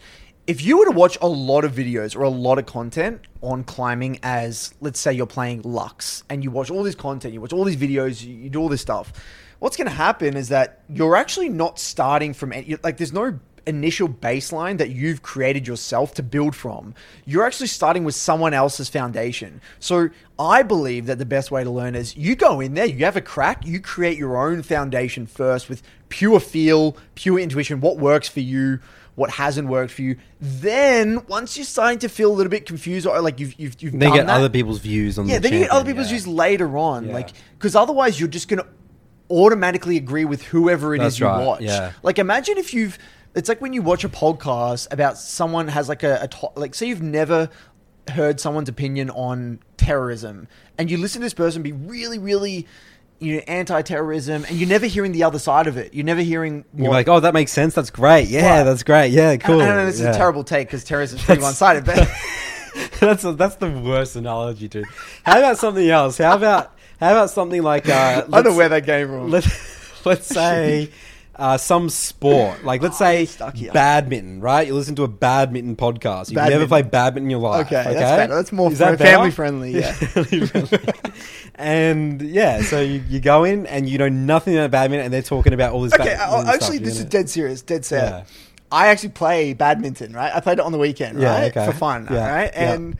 If you were to watch a lot of videos or a lot of content on climbing, as let's say you're playing Lux, and you watch all this content, you watch all these videos, you, do all this stuff, what's going to happen is that you're actually not starting from any, like there's no initial baseline that you've created yourself to build from. You're actually starting with someone else's foundation. So I believe that the best way to learn is you go in there, you have a crack, you create your own foundation first with pure feel, pure intuition, what works for you, what hasn't worked for you. Then once you're starting to feel a little bit confused or like you've you've, you've They done get that, other people's views on yeah, the then you get other people's yeah. views later on, Yeah. like because otherwise you're just gonna automatically agree with whoever it is That's you right, watch. yeah. Like imagine if you've, it's like when you watch a podcast about someone has like a, a to- like say you've never heard someone's opinion on terrorism, and you listen to this person be really, really. You know, anti-terrorism, and you're never hearing the other side of it. You're never hearing. You're like, oh, that makes sense. That's great. Yeah, Right. that's great. Yeah, cool. I know this yeah. is a terrible take because terrorism is pretty one-sided, but that's that's the worst analogy, dude. How about something else? How about how about something like uh, I don't know where that came from. Let's let's say uh, some sport, like let's Oh, say badminton, right? You listen to a badminton podcast. You've never Badminton. played badminton in your life. Okay, Okay, that's better. That's more Is that fr- family better? friendly, yeah. Friendly. and yeah, so you, you go in and you know nothing about badminton, and they're talking about all this. Okay, badminton uh, actually, you're this is gonna- dead serious, dead set. Yeah. I actually play badminton, right? I played it on the weekend, Yeah, right, okay. for fun, Yeah, right? yeah.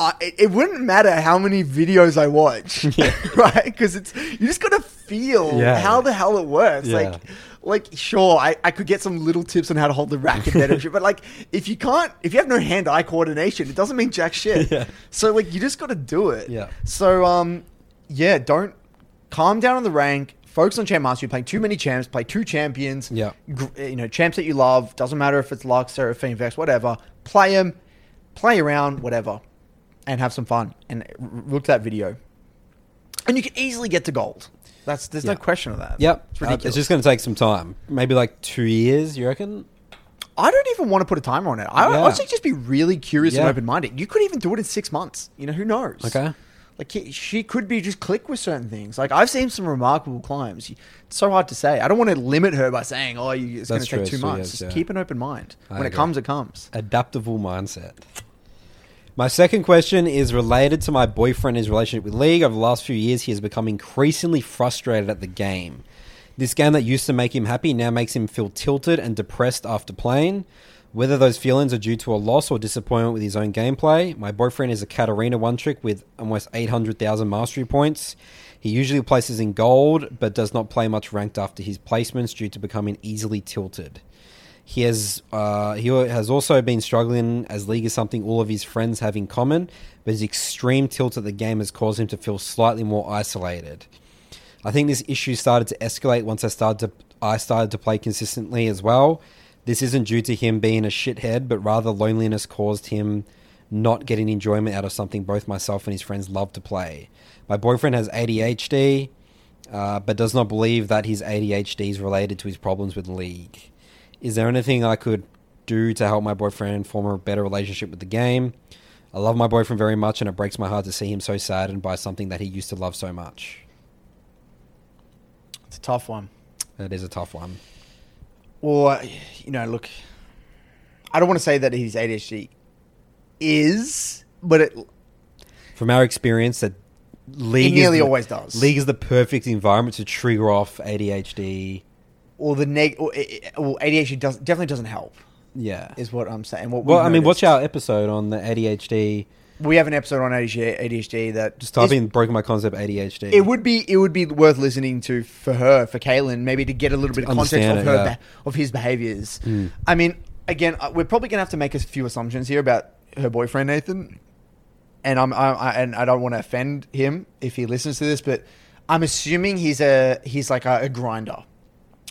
I, it, wouldn't matter how many videos I watch, right? Because it's you just gotta feel Yeah. how the hell it works. Yeah. Like, like sure, I, I could get some little tips on how to hold the racket better, but like if you can't, if you have no hand-eye coordination, it doesn't mean jack shit. Yeah. So like you just gotta do it. Yeah. So um, yeah, don't calm down on the rank. Focus on champ mastery. You're playing too many champs. Play two champions. Yeah. Gr- you know champs that you love. Doesn't matter if it's Lux, Seraphine, Vex, whatever. Play them, play around, whatever, and have some fun. And look at that video, and you can easily get to gold. That's there's Yeah. no question of that. Yep, it's Uh, it's just going to take some time. Maybe like two years. You reckon? I don't even want to put a timer on it. I Yeah. honestly just be really curious and open minded. You could even do it in six months. You know, who knows? Okay. Like he- she could be just click with certain things. Like I've seen some remarkable climbs. It's so hard to say. I don't want to limit her by saying, "Oh, you, it's going to take true, two months." Just yeah. keep an open mind. I when it comes, it comes. Adaptable mindset. My second question is related to my boyfriend his relationship with League. Over the last few years, he has become increasingly frustrated at the game. This game that used to make him happy now makes him feel tilted and depressed after playing. Whether those feelings are due to a loss or disappointment with his own gameplay, my boyfriend is a Katarina one trick with almost 800,000 mastery points. He usually places in gold, but does not play much ranked after his placements due to becoming easily tilted. He has uh, he has also been struggling as League is something all of his friends have in common, but his extreme tilt at the game has caused him to feel slightly more isolated. I think this issue started to escalate once I started to I started to play consistently as well. This isn't due to him being a shithead, but rather loneliness caused him not getting enjoyment out of something both myself and his friends love to play. My boyfriend has ADHD, uh, but does not believe that his ADHD is related to his problems with League. Is there anything I could do to help my boyfriend form a better relationship with the game? I love my boyfriend very much, and it breaks my heart to see him so saddened by something that he used to love so much. It's a tough one. It is a tough one. Or you know, look, I don't want to say that his ADHD is, but it From our experience, that League It nearly the, always does. League is the perfect environment to trigger off ADHD. Or the neg or, it- well, ADHD does definitely doesn't help. Yeah. Is what I'm saying. What Well, I mean, watch our episode on the ADHD. We have an episode on ADHD, ADHD that Just type is- in broken by concept ADHD. It would be it would be worth listening to for her for Kaylin maybe to get a little bit of context of her yeah. of his behaviors. Mm. I mean, again, uh, we're probably gonna have to make a few assumptions here about her boyfriend Nathan, and I'm I, I, and I don't want to offend him if he listens to this, but I'm assuming he's a he's like a, a grinder.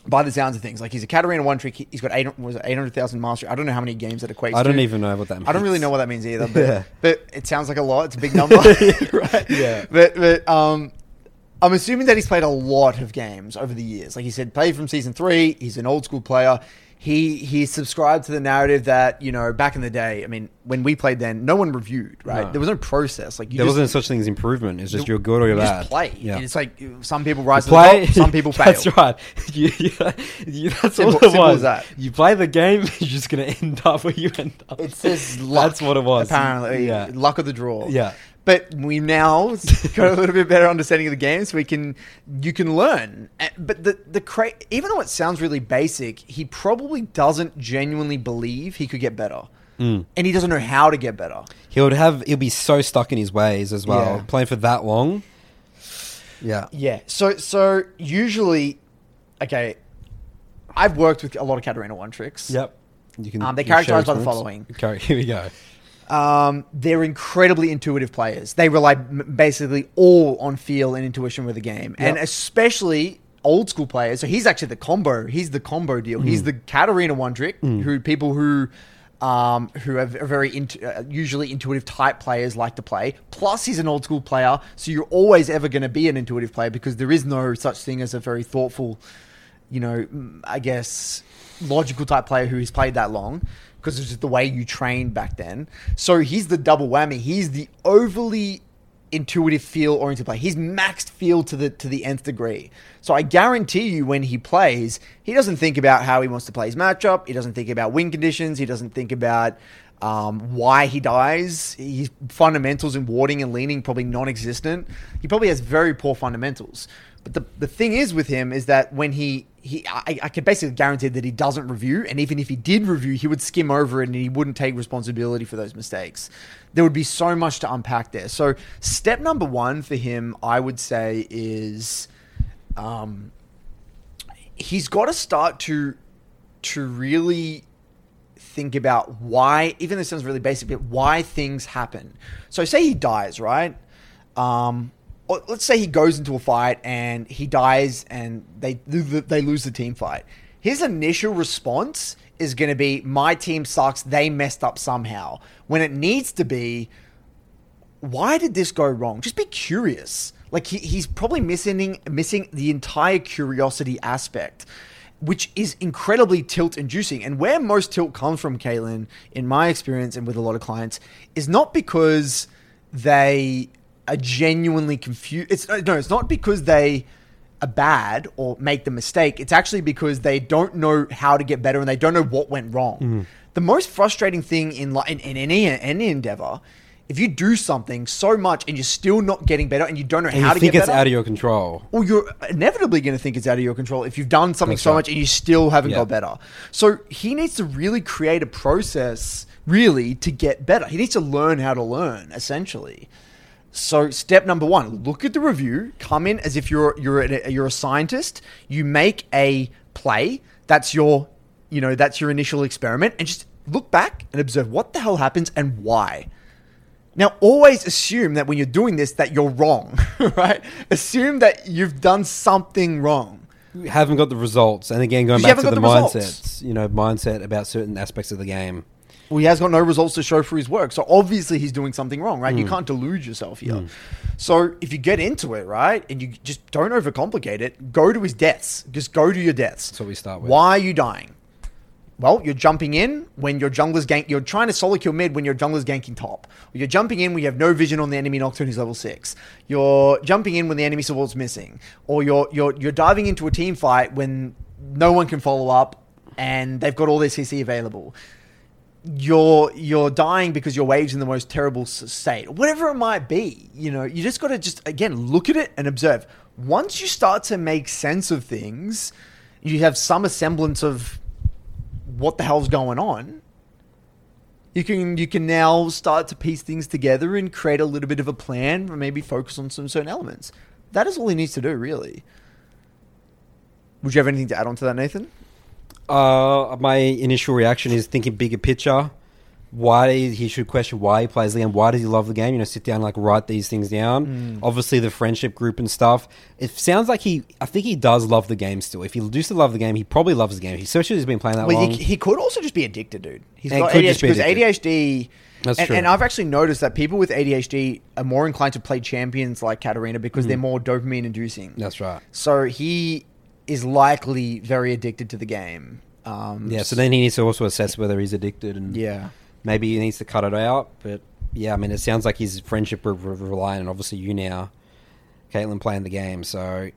By the sounds of things, like he's a Katarina one trick. He's got eight was eight hundred thousand mastery. I don't know how many games that equates. I don't to. even know what that means. I don't really know what that means either, but, Yeah. but it sounds like a lot. It's a big number, right? Yeah. But but um, I'm assuming that he's played a lot of games over the years. Like he said, played from season three. He's an old school player. He he subscribed to the narrative that you know back in the day. I mean, when we played then, no one reviewed, right? No. There was no process. Like you there just, wasn't such thing as improvement. It's just you're good or you're you bad. just play. Yeah. And it's like some people rise to play. the top, some people fail. That's right. You, you, that's Simple- all it simple was. as that. You play the game, you're just gonna end up where you end up. It says luck. That's what it was. Apparently, Yeah. luck of the draw. Yeah. But we now got a little bit better understanding of the game, so we can you can learn. But the the cra- even though it sounds really basic, he probably doesn't genuinely believe he could get better, Mm. and he doesn't know how to get better. He would have. He'll be so stuck in his ways as well. Yeah. Playing for that long. Yeah. Yeah. So so usually, okay, I've worked with a lot of Katarina one tricks. Yep. You can. Um, they're characterized by the following. Okay, here we go. Um, they're incredibly intuitive players. They rely m- basically all on feel and intuition with the game, and especially old school players. So he's actually the combo. He's the combo deal. He's the Katarina one trick. Who people who um, who are very int- uh, usually intuitive type players like to play. Plus, he's an old school player, so you're always ever going to be an intuitive player because there is no such thing as a very thoughtful you know, mm, I guess logical type player who has played that long because it's just the way you trained back then. So he's the double whammy. He's the overly intuitive feel oriented player. He's maxed feel to the to the nth degree. So I guarantee you when he plays, he doesn't think about how he wants to play his matchup. He doesn't think about win conditions. He doesn't think about um, why he dies. His fundamentals in warding and laning probably non-existent. He probably has very poor fundamentals. But the, the thing is with him is that when he he I, I can basically guarantee that he doesn't review, and even if he did review, he would skim over it and he wouldn't take responsibility for those mistakes. There would be so much to unpack there. So step number one for him, I would say, is um, he's got to start to to really think about why, even though it sounds really basic, but why things happen. So say he dies, right? Um, let's say he goes into a fight and he dies and they they lose the team fight. His initial response is going to be, "My team sucks. They messed up somehow." When it needs to be, why did this go wrong? Just be curious. Like he, he's probably missing missing the entire curiosity aspect, which is incredibly tilt inducing. And where most tilt comes from, Kaylin, in my experience and with a lot of clients, is not because they are genuinely confused. It's uh, no, it's not because they are bad or make the mistake. It's actually because they don't know how to get better and they don't know what went wrong. The most frustrating thing in, li- in, in any any endeavor, if you do something so much and you're still not getting better and you don't know And how to think get better, think it's out of your control. well, you're inevitably going to think it's out of your control if you've done something That's so right. much and you still haven't Yeah. got better. So he needs to really create a process, really, to get better. He needs to learn how to learn, essentially. So step number one: look at the review. Come in as if you're you're a, you're a scientist. You make a play. That's your you know that's your initial experiment, and just look back and observe what the hell happens and why. Now, always assume that when you're doing this, that you're wrong, right? Assume that you've done something wrong. You haven't got the results, and again, going back to the, the mindsets, you know, mindset about certain aspects of the game. Well, he has got no results to show for his work. So obviously he's doing something wrong, right? You hmm. can't delude yourself here. Hmm. So if you get into it, right, and you just don't overcomplicate it, go to his deaths. Just go to your deaths. What we start with. Why are you dying? Well, you're jumping in when your jungler's gank. You're trying to solo kill mid when your jungler's ganking top. Or you're jumping in when you have no vision on the enemy Nocturne who's level six. You're jumping in when the enemy support's missing. Or you're you're you're diving into a team fight when no one can follow up and they've got all their CC available. You're you're dying because your wave's in the most terrible state. Whatever it might be, you know, you just got to just again look at it and observe. Once you start to make sense of things, you have some semblance of what the hell's going on you can you can now start to piece things together and create a little bit of a plan and maybe focus on some certain elements that is all he needs to do really would you have anything to add on to that nathan Uh, my initial reaction is thinking bigger picture. Why he should question why he plays the game. Why does he love the game? You know, sit down, and, like write these things down. Mm. Obviously, the friendship group and stuff. It sounds like he. I think he does love the game still. If he used to love the game, he probably loves the game. He especially has been playing that well, long. he, he could also just be addicted dude He's And got could ADHD just be because. ADHD That's and, true. and I've actually noticed that people with ADHD are more inclined to play champions like Katarina because they're more dopamine inducing That's right. So he is likely very addicted to the game. Um, Yeah, so then he needs to also assess whether he's addicted and yeah, maybe he needs to cut it out. But yeah, I mean, it sounds like his friendship will rely on obviously you now, Caitlin playing the game. So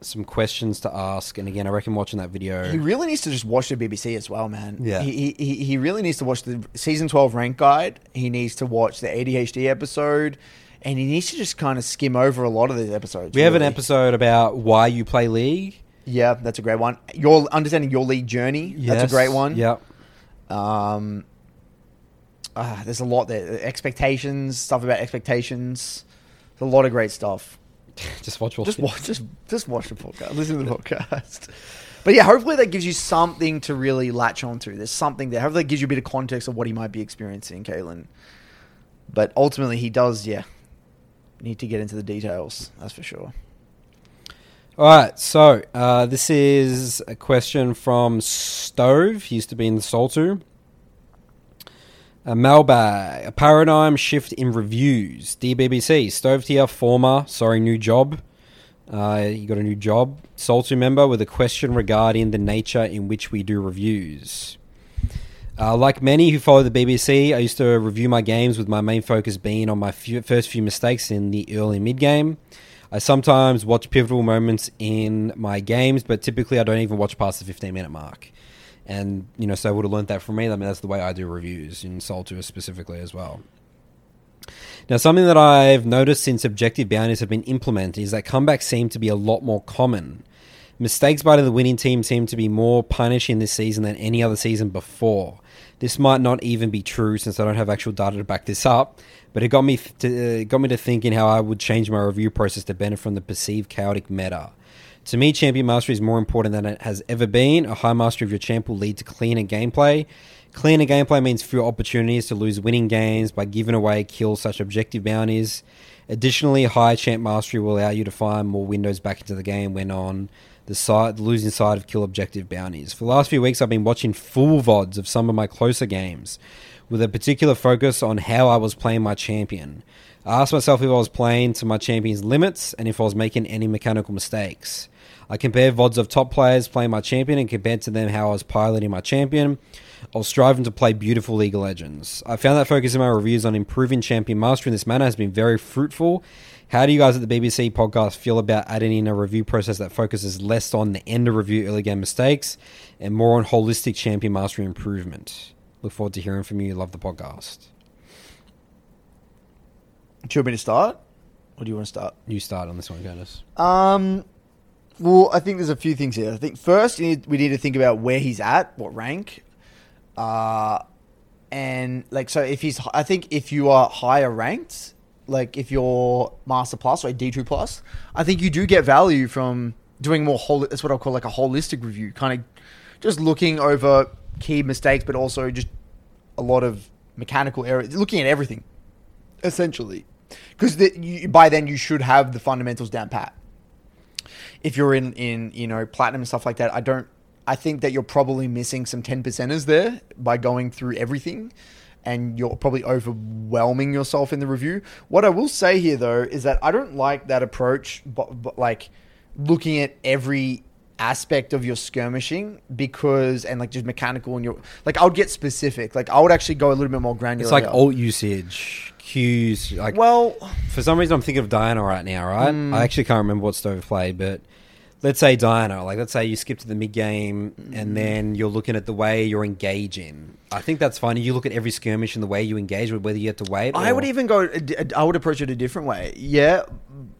some questions to ask. And again, I reckon watching that video. he really needs to just watch the BBC as well, man. Yeah. he, he he really needs to watch the season twelve rank guide. He needs to watch the ADHD episode, and he needs to just kind of skim over a lot of these episodes. we have an episode about why you play League. Yeah, that's a great one. Your understanding your league journey. That's a great one. Yep. Um, ah, there's a lot there. Expectations, stuff about expectations. There's a lot of great stuff. Just watch Just watch, just just watch the podcast. Listen to the podcast. But yeah, hopefully that gives you something to really latch onto. There's something there. Hopefully that gives you a bit of context of what he might be experiencing, Kalen. But ultimately, he does, yeah, need to get into the details. That's for sure. All right, so uh, this is a question from Stove. He used to be in the Saltu. A mailbag, a paradigm shift in reviews. DBBC, Stove tier, former, sorry, new job. Uh, you got a new job. Saltu member with a question regarding the nature in which we do reviews. Uh, like many who follow the BBC, I used to review my games with my main focus being on my few, first few mistakes in the early mid game. I sometimes watch pivotal moments in my games, but typically I don't even watch past the 15 minute mark. And, you know, so I would have learned that from me. I mean, that's the way I do reviews in Soul 2 specifically as well. Now, something that I've noticed since objective bounties have been implemented is that comebacks seem to be a lot more common. Mistakes by the winning team seem to be more punishing this season than any other season before. This might not even be true since I don't have actual data to back this up, but it got me to, uh, got me to thinking how I would change my review process to benefit from the perceived chaotic meta. To me, champion mastery is more important than it has ever been. A high mastery of your champ will lead to cleaner gameplay. Cleaner gameplay means fewer opportunities to lose winning games by giving away kills such objective bounties. Additionally, high champ mastery will allow you to find more windows back into the game when on the side, the losing side of kill objective bounties. For the last few weeks, I've been watching full VODs of some of my closer games, with a particular focus on how I was playing my champion. I asked myself if I was playing to my champion's limits and if I was making any mechanical mistakes. I compared VODs of top players playing my champion and compared to them how I was piloting my champion. I was striving to play beautiful League of Legends. I found that focusing my reviews on improving champion mastery in this manner has been very fruitful. How do you guys at the BBC podcast feel about adding in a review process that focuses less on the end of review early game mistakes and more on holistic champion mastery improvement? Look forward to hearing from you. Love the podcast. Do you want me to start, or do you want to start? You start on this one, Curtis. Um, well, I think there's a few things here. I think first you need, we need to think about where he's at, what rank, uh, and like so if he's, I think if you are higher ranked, like if you're Master Plus or D two Plus, I think you do get value from doing more whole. That's what I'll call like a holistic review, kind of just looking over key mistakes, but also just a lot of mechanical errors, looking at everything, essentially, because by then you should have the fundamentals down pat if you're in in you know platinum and stuff like that, I don't. I think that you're probably missing some ten percenters there by going through everything, and you're probably overwhelming yourself in the review. What I will say here though is that I don't like that approach, but, but like looking at every aspect of your skirmishing because and like just mechanical and your like I would get specific. Like I would actually go a little bit more granular. It's like ult usage, cues. Like well, for some reason, I'm thinking of Diana right now. Right? Mm. I actually can't remember what Stove played, but let's say Diana. Like, let's say you skip to the mid game, Mm. and then you're looking at the way you're engaging. I think that's fine. You look at every skirmish and the way you engage with whether you have to wait. I or- would even go. Uh, uh, I would approach it a different way. Yeah,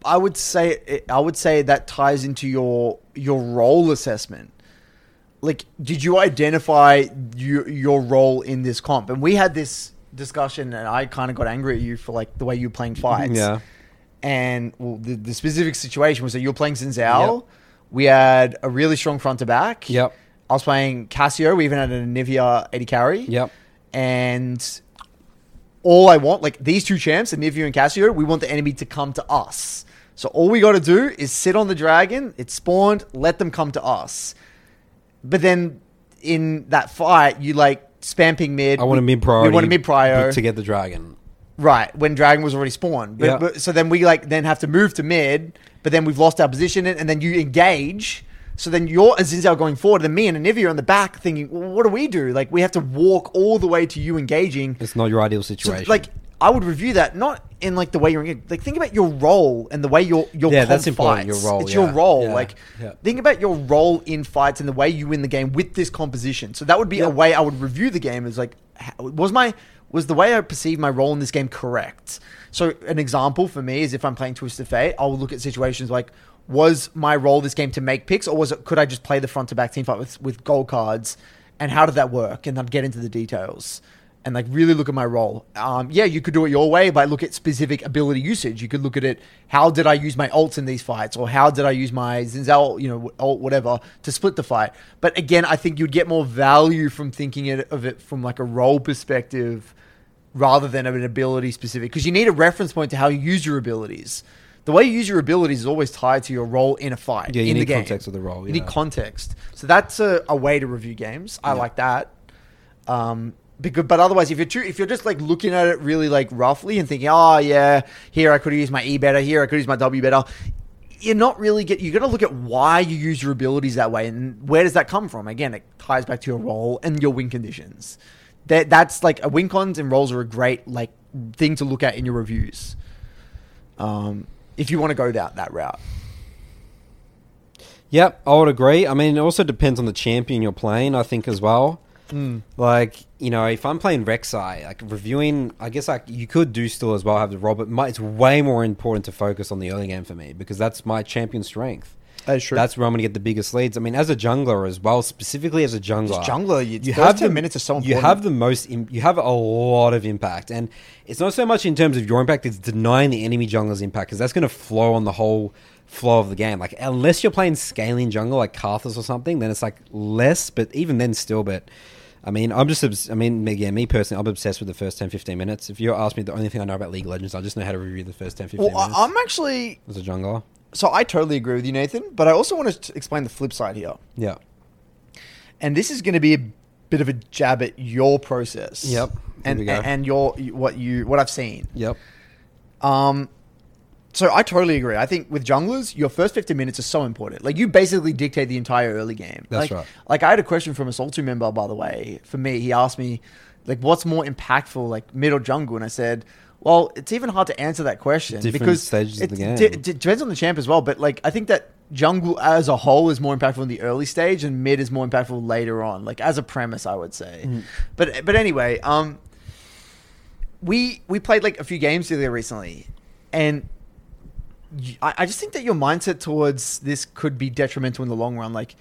I would say. Uh, I would say that ties into your your role assessment. Like, did you identify your your role in this comp? And we had this discussion, and I kind of got angry at you for like the way you were playing fights. Yeah. And well, the, the specific situation was that you were playing Xin Zhao. Yep. We had a really strong front to back. Yep. I was playing Cassio. We even had a Nivea AD carry. Yep. And all I want, like these two champs, Anivia and Cassio, we want the enemy to come to us. So all we got to do is sit on the dragon. It spawned. Let them come to us. But then in that fight, you like spam ping mid. I want a mid priority. We want a mid prior. to get the dragon. Right, when Dragon was already spawned. But, Yeah. but- so then we like then have to move to mid, but then we've lost our position and then you engage. So then you're a Xin Zhao going forward, and me and Anivia are on the back thinking, well, what do we do? Like we have to walk all the way to you engaging. It's not your ideal So, situation. like I would review that not in like the way you're engaged. Like think about your role and the way your your Yeah, comp that's important, fights. your role, It's your yeah, role. yeah, like yeah. think about your role in fights and the way you win the game with this composition. So that would be a way I would review the game. Is like how- was my was the way I perceive my role in this game correct? So an example for me is if I'm playing Twisted Fate, I'll look at situations like. Was my role this game to make picks, or was it? Could I just play the front to back team fight with with gold cards? And how did that work? And I'd get into the details and like really look at my role. Um, yeah, you could do it your way, but look at specific ability usage. You could look at it. How did I use my ults in these fights, or how did I use my Xin Zhao, you know, ult, whatever, to split the fight? But again, I think you'd get more value from thinking of it from like a role perspective rather than an ability specific, because you need a reference point to how you use your abilities. The way you use your abilities is always tied to your role in a fight. Yeah, you in the need game. context of the role, You need context. So that's a, a way to review games. I like that. Um, because, but otherwise, if you're too, if you're just like looking at it really like roughly and thinking, oh yeah, here I could use my E better, here I could use my W better, you're not really get. You got to look at why you use your abilities that way and where does that come from. Again, it ties back to your role and your win conditions. That that's like a win cons and rolls are a great like thing to look at in your reviews. Um, if you want to go that that route. Yep, I would agree. I mean, it also depends on the champion you're playing, I think, as well. Hmm. Like, you know, if I'm playing Rek'Sai, like reviewing, I guess like you could do still as well have the my, it's way more important to focus on the early game for me because that's my champion strength. Oh, that's true. That's where I'm going to get the biggest leads. I mean, as a jungler as well, specifically as a jungler, Just jungler, you- you have 10 the minutes are so important. You have the most. Im- you have a lot of impact, and it's not so much in terms of your impact; it's denying the enemy jungler's impact because that's going to flow on the whole flow of the game. Like unless you're playing scaling jungle like Karthus or something, then it's like less. But even then, still, but. I mean, I'm just, obs- I mean, yeah, me personally, I'm obsessed with the first 10, 15 minutes. If you ask me the only thing I know about League of Legends, I just know how to review the first 10, 15 well, minutes I'm actually as a jungler. So I totally agree with you, Nathan. But I also want to explain the flip side here, Yeah. and this is going to be a bit of a jab at your process. Yep. And and your what you what I've seen. Yep. Um, so I totally agree. I think with junglers, your first 15 minutes are so important. Like you basically dictate the entire early game. That's like, right. Like I had a question from a Soltu member, by the way. For me, he asked me, like, what's more impactful, like mid or jungle? And I said, well, it's even hard to answer that question Different because stages of the it game. d- d- depends on the champ as well. But like, I think that jungle as a whole is more impactful in the early stage, and mid is more impactful later on. Like as a premise, I would say. Mm. But but anyway, um, we we played like a few games together recently, and y- I, I just think that your mindset towards this could be detrimental in the long run. Like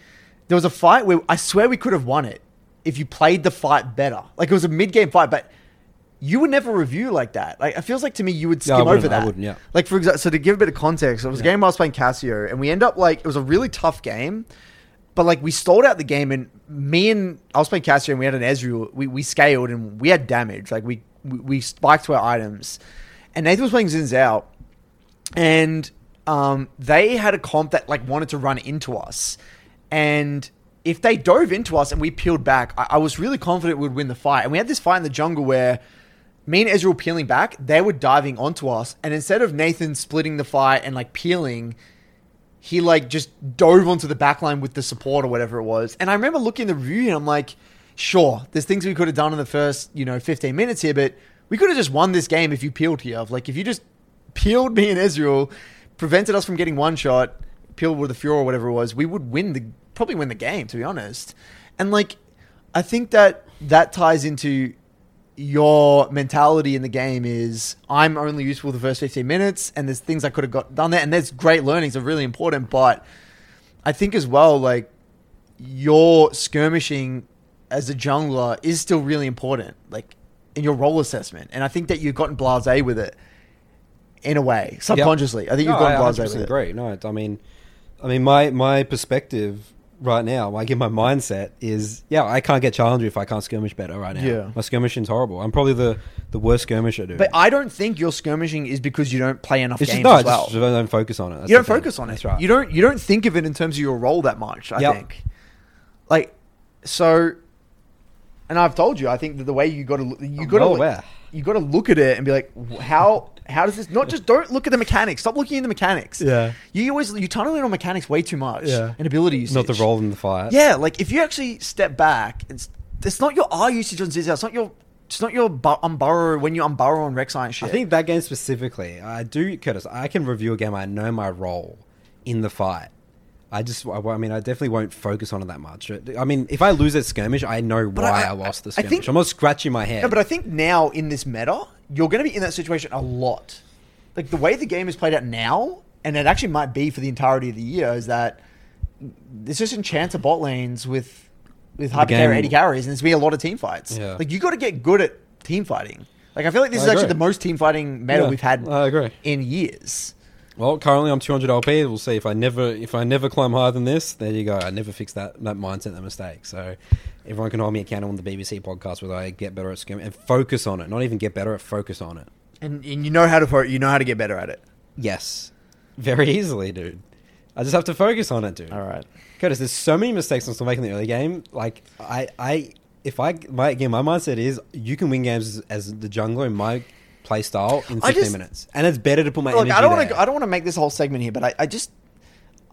there was a fight where I swear we could have won it if you played the fight better. Like it was a mid game fight, but you would never review like that. Like it feels like to me you would Yeah, skim over wouldn't, I that. wouldn't, yeah. Like for example, so to give a bit of context, it was a game I was playing Cassio, and we end up like it was a really tough game. But like we stalled out the game, and me and I was playing Cassio, and we had an Ezreal. We, we scaled, and we had damage. Like we we, we spiked to our items, and Nathan was playing Xin Zhao, and um, they had a comp that like wanted to run into us, and if they dove into us and we peeled back, I, I was really confident we'd win the fight. And we had this fight in the jungle where me and Ezreal peeling back, they were diving onto us, and instead of Nathan splitting the fight and like peeling, he like just dove onto the backline with the support or whatever it was. And I remember looking the review and I'm like, sure, there's things we could have done in the first, you know, 15 minutes here, but we could have just won this game if you peeled here. Like if you just peeled me and Ezreal, prevented us from getting one shot, peeled with the Fury or whatever it was, we would win the probably win the game, to be honest. And like I think that that ties into your mentality in the game is I'm only useful the first 15 minutes and there's things I could have got done there and there's great learnings are really important but I think as well like your skirmishing as a jungler is still really important like in your role assessment and I think that you've gotten blasé with it in a way subconsciously. I think you've gotten blasé with it. agree. No, I mean, I mean, my my perspective right now, I get my mindset is, yeah, I can't get challenger if I can't skirmish better right now. Yeah. my skirmishing's horrible. I'm probably the the worst skirmisher, dude. but I don't think your skirmishing is because you don't play enough it's games just, no, as well just don't focus on it. That's you don't focus on it. That's right. You don't you don't think of it in terms of your role that much. I Yep. think, like, so, and I've told you, I think that the way you got to you got to well aware. You got to look at it and be like, how How does this? Not just don't look at the mechanics. Stop looking at the mechanics. Yeah. You always you tunnel in on mechanics way too much. Yeah. And abilities. Not the role in the fight. Yeah, like if you actually step back, it's it's not your R usage on Zizou. It's not your it's not your bu- unburrow when you unburrow on Rek'Sai and shit. I think that game specifically, I do, Curtis. I can review a game. I know my role in the fight. I just, I, I mean, I definitely won't focus on it that much. I mean, if I lose a skirmish, I know why I, I- lost the I think- skirmish. I'm not scratching my head. No, but I think now in this meta, you're going to be in that situation a lot. Like the way the game is played out now, and it actually might be for the entirety of the year, is that there's just enchanter bot lanes with with hyper carry AD carries, and there's going to be a lot of team fights. Yeah. Like you got to get good at team fighting. Like I feel like this I is actually the most team fighting meta Yeah, we've had I agree. in years. Well, currently I'm 200 LP. We'll see if I never if I never climb higher than this. There you go. I never fix that that mindset, that mistake. So everyone can hold me accountable on the BBC podcast whether I get better at skirmish and focus on it. Not even get better at focus on it. And, and you know how to you know how to get better at it. Yes, very easily, dude. I just have to focus on it, dude. All right. Curtis, there's so many mistakes I'm still making in the early game. Like I, I, if I, my again, my mindset is you can win games as, as the jungler in my play style in 15 just- minutes, and it's better to put my Look, energy I don't want to. I don't want to make this whole segment here, but I, I just,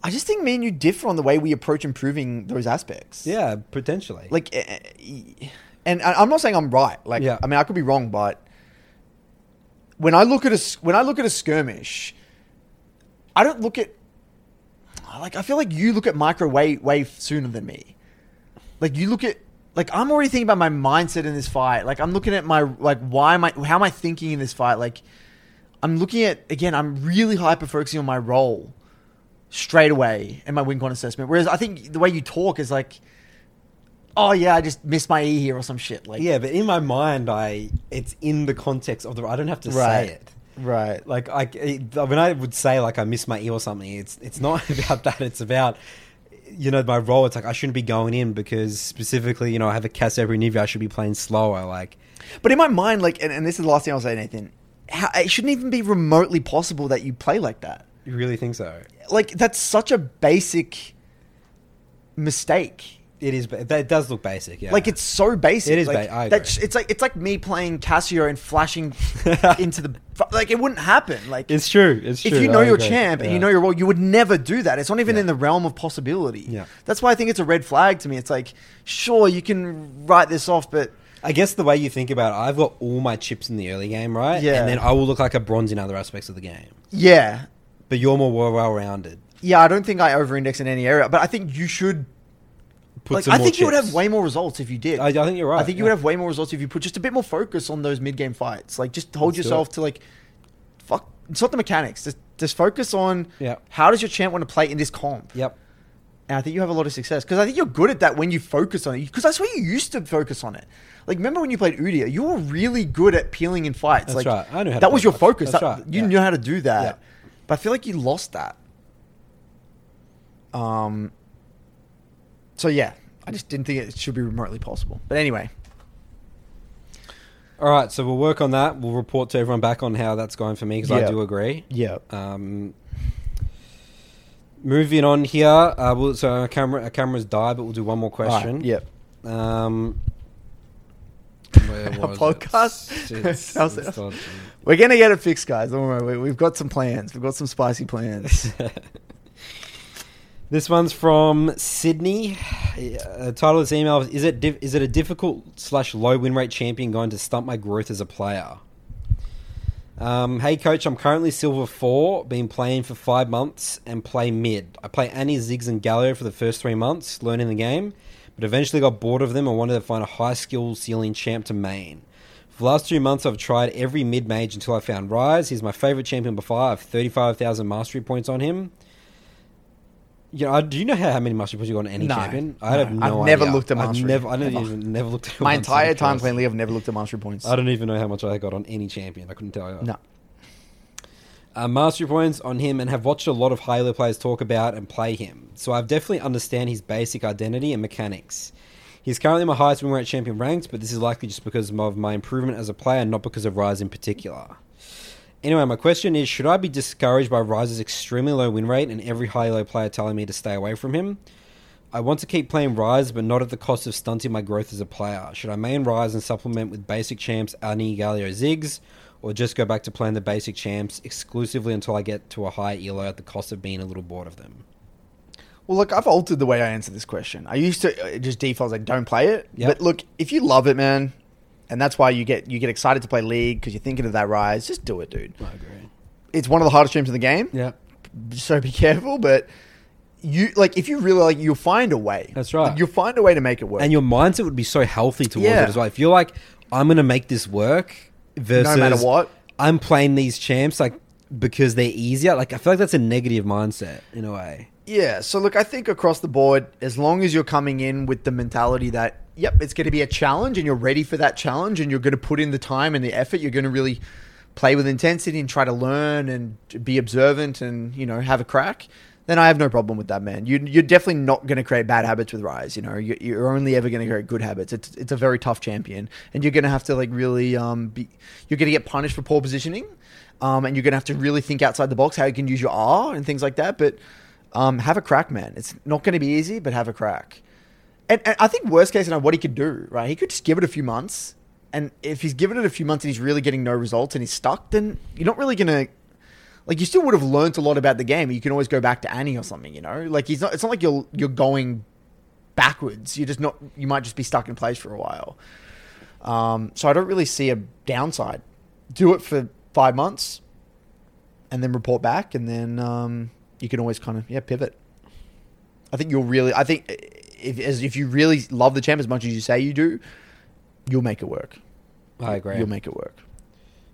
I just think me and you differ on the way we approach improving those aspects. yeah, potentially. Like, eh, eh, and I'm not saying I'm right. Like, Yeah. I mean, I could be wrong, but when I look at a when I look at a skirmish, I don't look at like I feel like you look at micro way way sooner than me. Like you look at like I'm already thinking about my mindset in this fight. Like I'm looking at my like why am I how am I thinking in this fight? Like I'm looking at again. I'm really hyper focusing on my role straight away and my win con assessment. Whereas I think the way you talk is like, oh yeah, I just missed my E here or some shit. Like yeah, but in my mind, I it's in the context of the. I don't have to Right. say it. right. Like I, when I would say like I missed my E or something, it's it's not about that. It's about you know my role. It's like I shouldn't be going in because specifically, you know, I have a Cass every Nivea. I should be playing slower. Like But in my mind, like, and, and this is the last thing I'll say, Nathan. How, it shouldn't even be remotely possible that you play like that. you really think so? Like that's such a basic mistake. It is. That does look basic. Yeah. Like it's so basic. It is Like, ba- I agree. it's like it's like me playing Cassio and flashing into the like it wouldn't happen. Like It's true. It's true. if you know I your agree. champ and you know your role, you would never do that. It's not even Yeah. in the realm of possibility. Yeah. That's why I think it's a red flag to me. It's like, sure, you can write this off, but I guess the way you think about it, I've got all my chips in the early game, right? Yeah. And then I will look like a bronze in other aspects of the game. yeah, But you're more well rounded. yeah. I don't think I over-index in any area, but I think you should. Like, I think you would have way more results if you did. I, I think you're right. I think you would have way more results if you put just a bit more focus on those mid-game fights. Like, just hold Let's yourself to like, fuck. It's not the mechanics. Just just focus on Yeah. how does your champ want to play in this comp. Yep. And I think you have a lot of success because I think you're good at that when you focus on it. Because that's where you used to focus on it. Like, remember when you played Udia? You were really good at peeling in fights. That's like, right. I knew how to that was your fights. focus. That's That- right. You Yeah. knew how to do that. Yeah. But I feel like you lost that. Um. So yeah, I just didn't think it should be remotely possible. But anyway, All right, so we'll work on that. We'll report to everyone back on how that's going for me because. I do agree. yeah. Um, moving on here, uh, we'll, so our camera, our camera's died, but we'll do one more question. Yep. Um, where Our was podcast? It? It's- How's it's it? We're gonna get it fixed, guys. Don't worry. We, we've got some plans. We've got some spicy plans. This one's from Sydney. Uh, title of this email is: it is it a difficult slash low win rate champion going to stump my growth as a player? Um, hey coach, I'm currently silver four, been playing for five months and play mid. I play Annie, Ziggs, and Galio for the first three months, learning the game, but eventually got bored of them and wanted to find a high skill ceiling champ to main. For the last two months, I've tried every mid mage until I found Ryze. He's my favorite champion by far. I have 35,000 mastery points on him. You know, do you know how, how many mastery points you got on any No, champion? I no. have no I've idea. never looked at I've mastery, Never, I don't ever. even never looked at it My once, entire I'm time curious. playing League, I've never looked at mastery points. I don't even know how much I got on any champion. I couldn't tell you. No. Uh, mastery points on him and have watched a lot of high elo players talk about and play him. So I've definitely understand his basic identity and mechanics. He's currently my highest win rate champion ranked, but this is likely just because of my improvement as a player, not because of Ryze in particular. Anyway, my question is should I be discouraged by Ryze's extremely low win rate and every high elo player telling me to stay away from him? I want to keep playing Ryze, but not at the cost of stunting my growth as a player. Should I main Rise and supplement with basic champs Annie, Galio, Ziggs? or just go back to playing the basic champs exclusively until I get to a high elo at the cost of being a little bored of them? Well, look, I've altered the way I answer this question. I used to uh, just default like don't play it. Yep. But look, if you love it, man, and that's why you get you get excited to play League because you're thinking of that Ryze, just do it, dude. I agree. It's one of the hardest streams in the game. Yeah, So be careful, but you like if you really like, you'll find a way. That's right. You'll find a way to make it work. and your mindset would be so healthy towards Yeah. it as well. If you're like, I'm going to make this work versus matter what. I'm playing these champs like because they're easier. Like I feel like that's a negative mindset in a way. Yeah, so look, I think across the board, as long as you're coming in with the mentality that, yep, it's going to be a challenge and you're ready for that challenge and you're going to put in the time and the effort, you're going to really play with intensity and try to learn and be observant and, you know, have a crack, then I have no problem with that, man. You, you're definitely not going to create bad habits with Ryze. You know, you- you're only ever going to create good habits. It's, it's a very tough champion and you're going to have to, like, really um, be, you're going to get punished for poor positioning. Um, and you're going to have to really think outside the box how you can use your R and things like that. But um, have a crack, man. It's not going to be easy, but have a crack. And, and I think worst case scenario, what he could do, right? He could just give it a few months, and if he's given it a few months and he's really getting no results and he's stuck, then you're not really to. Like you still would have learnt a lot about the game. You can always go back to Annie or something, you know. Like he's not. It's not like you're you're going backwards. You're just not. You might just be stuck in place for a while. Um, so I don't really see a downside. Do it for five months, and then report back, and then um, you can always kind of yeah pivot. I think you'll really. I think if as if you really love the champ as much as you say you do, you'll make it work. I agree. You'll make it work.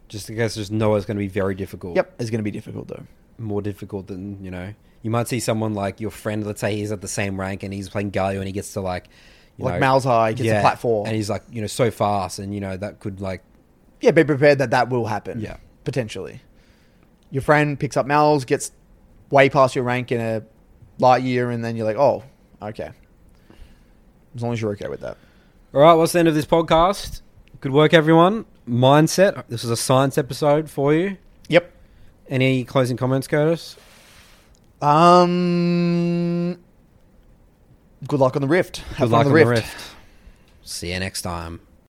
Just because just know it's going to be very difficult. Yep, it's going to be difficult though. More difficult than you know. You might see someone like your friend. Let's say he's at the same rank and he's playing Galio and he gets to like. You Like know, Malzahar, he gets a platform. and he's like you know so fast and you know that could like Yeah, be prepared that that will happen. Yeah. potentially. Your friend picks up Mal's, gets way past your rank in a light year, and then you're like, oh, okay. As long as you're okay with that. All right, what's the end of this podcast? Good work, everyone. Mindset. This is a science episode for you. Yep. Any closing comments, Curtis? Um. Good luck on the rift. Have Good luck on the rift. See you next time.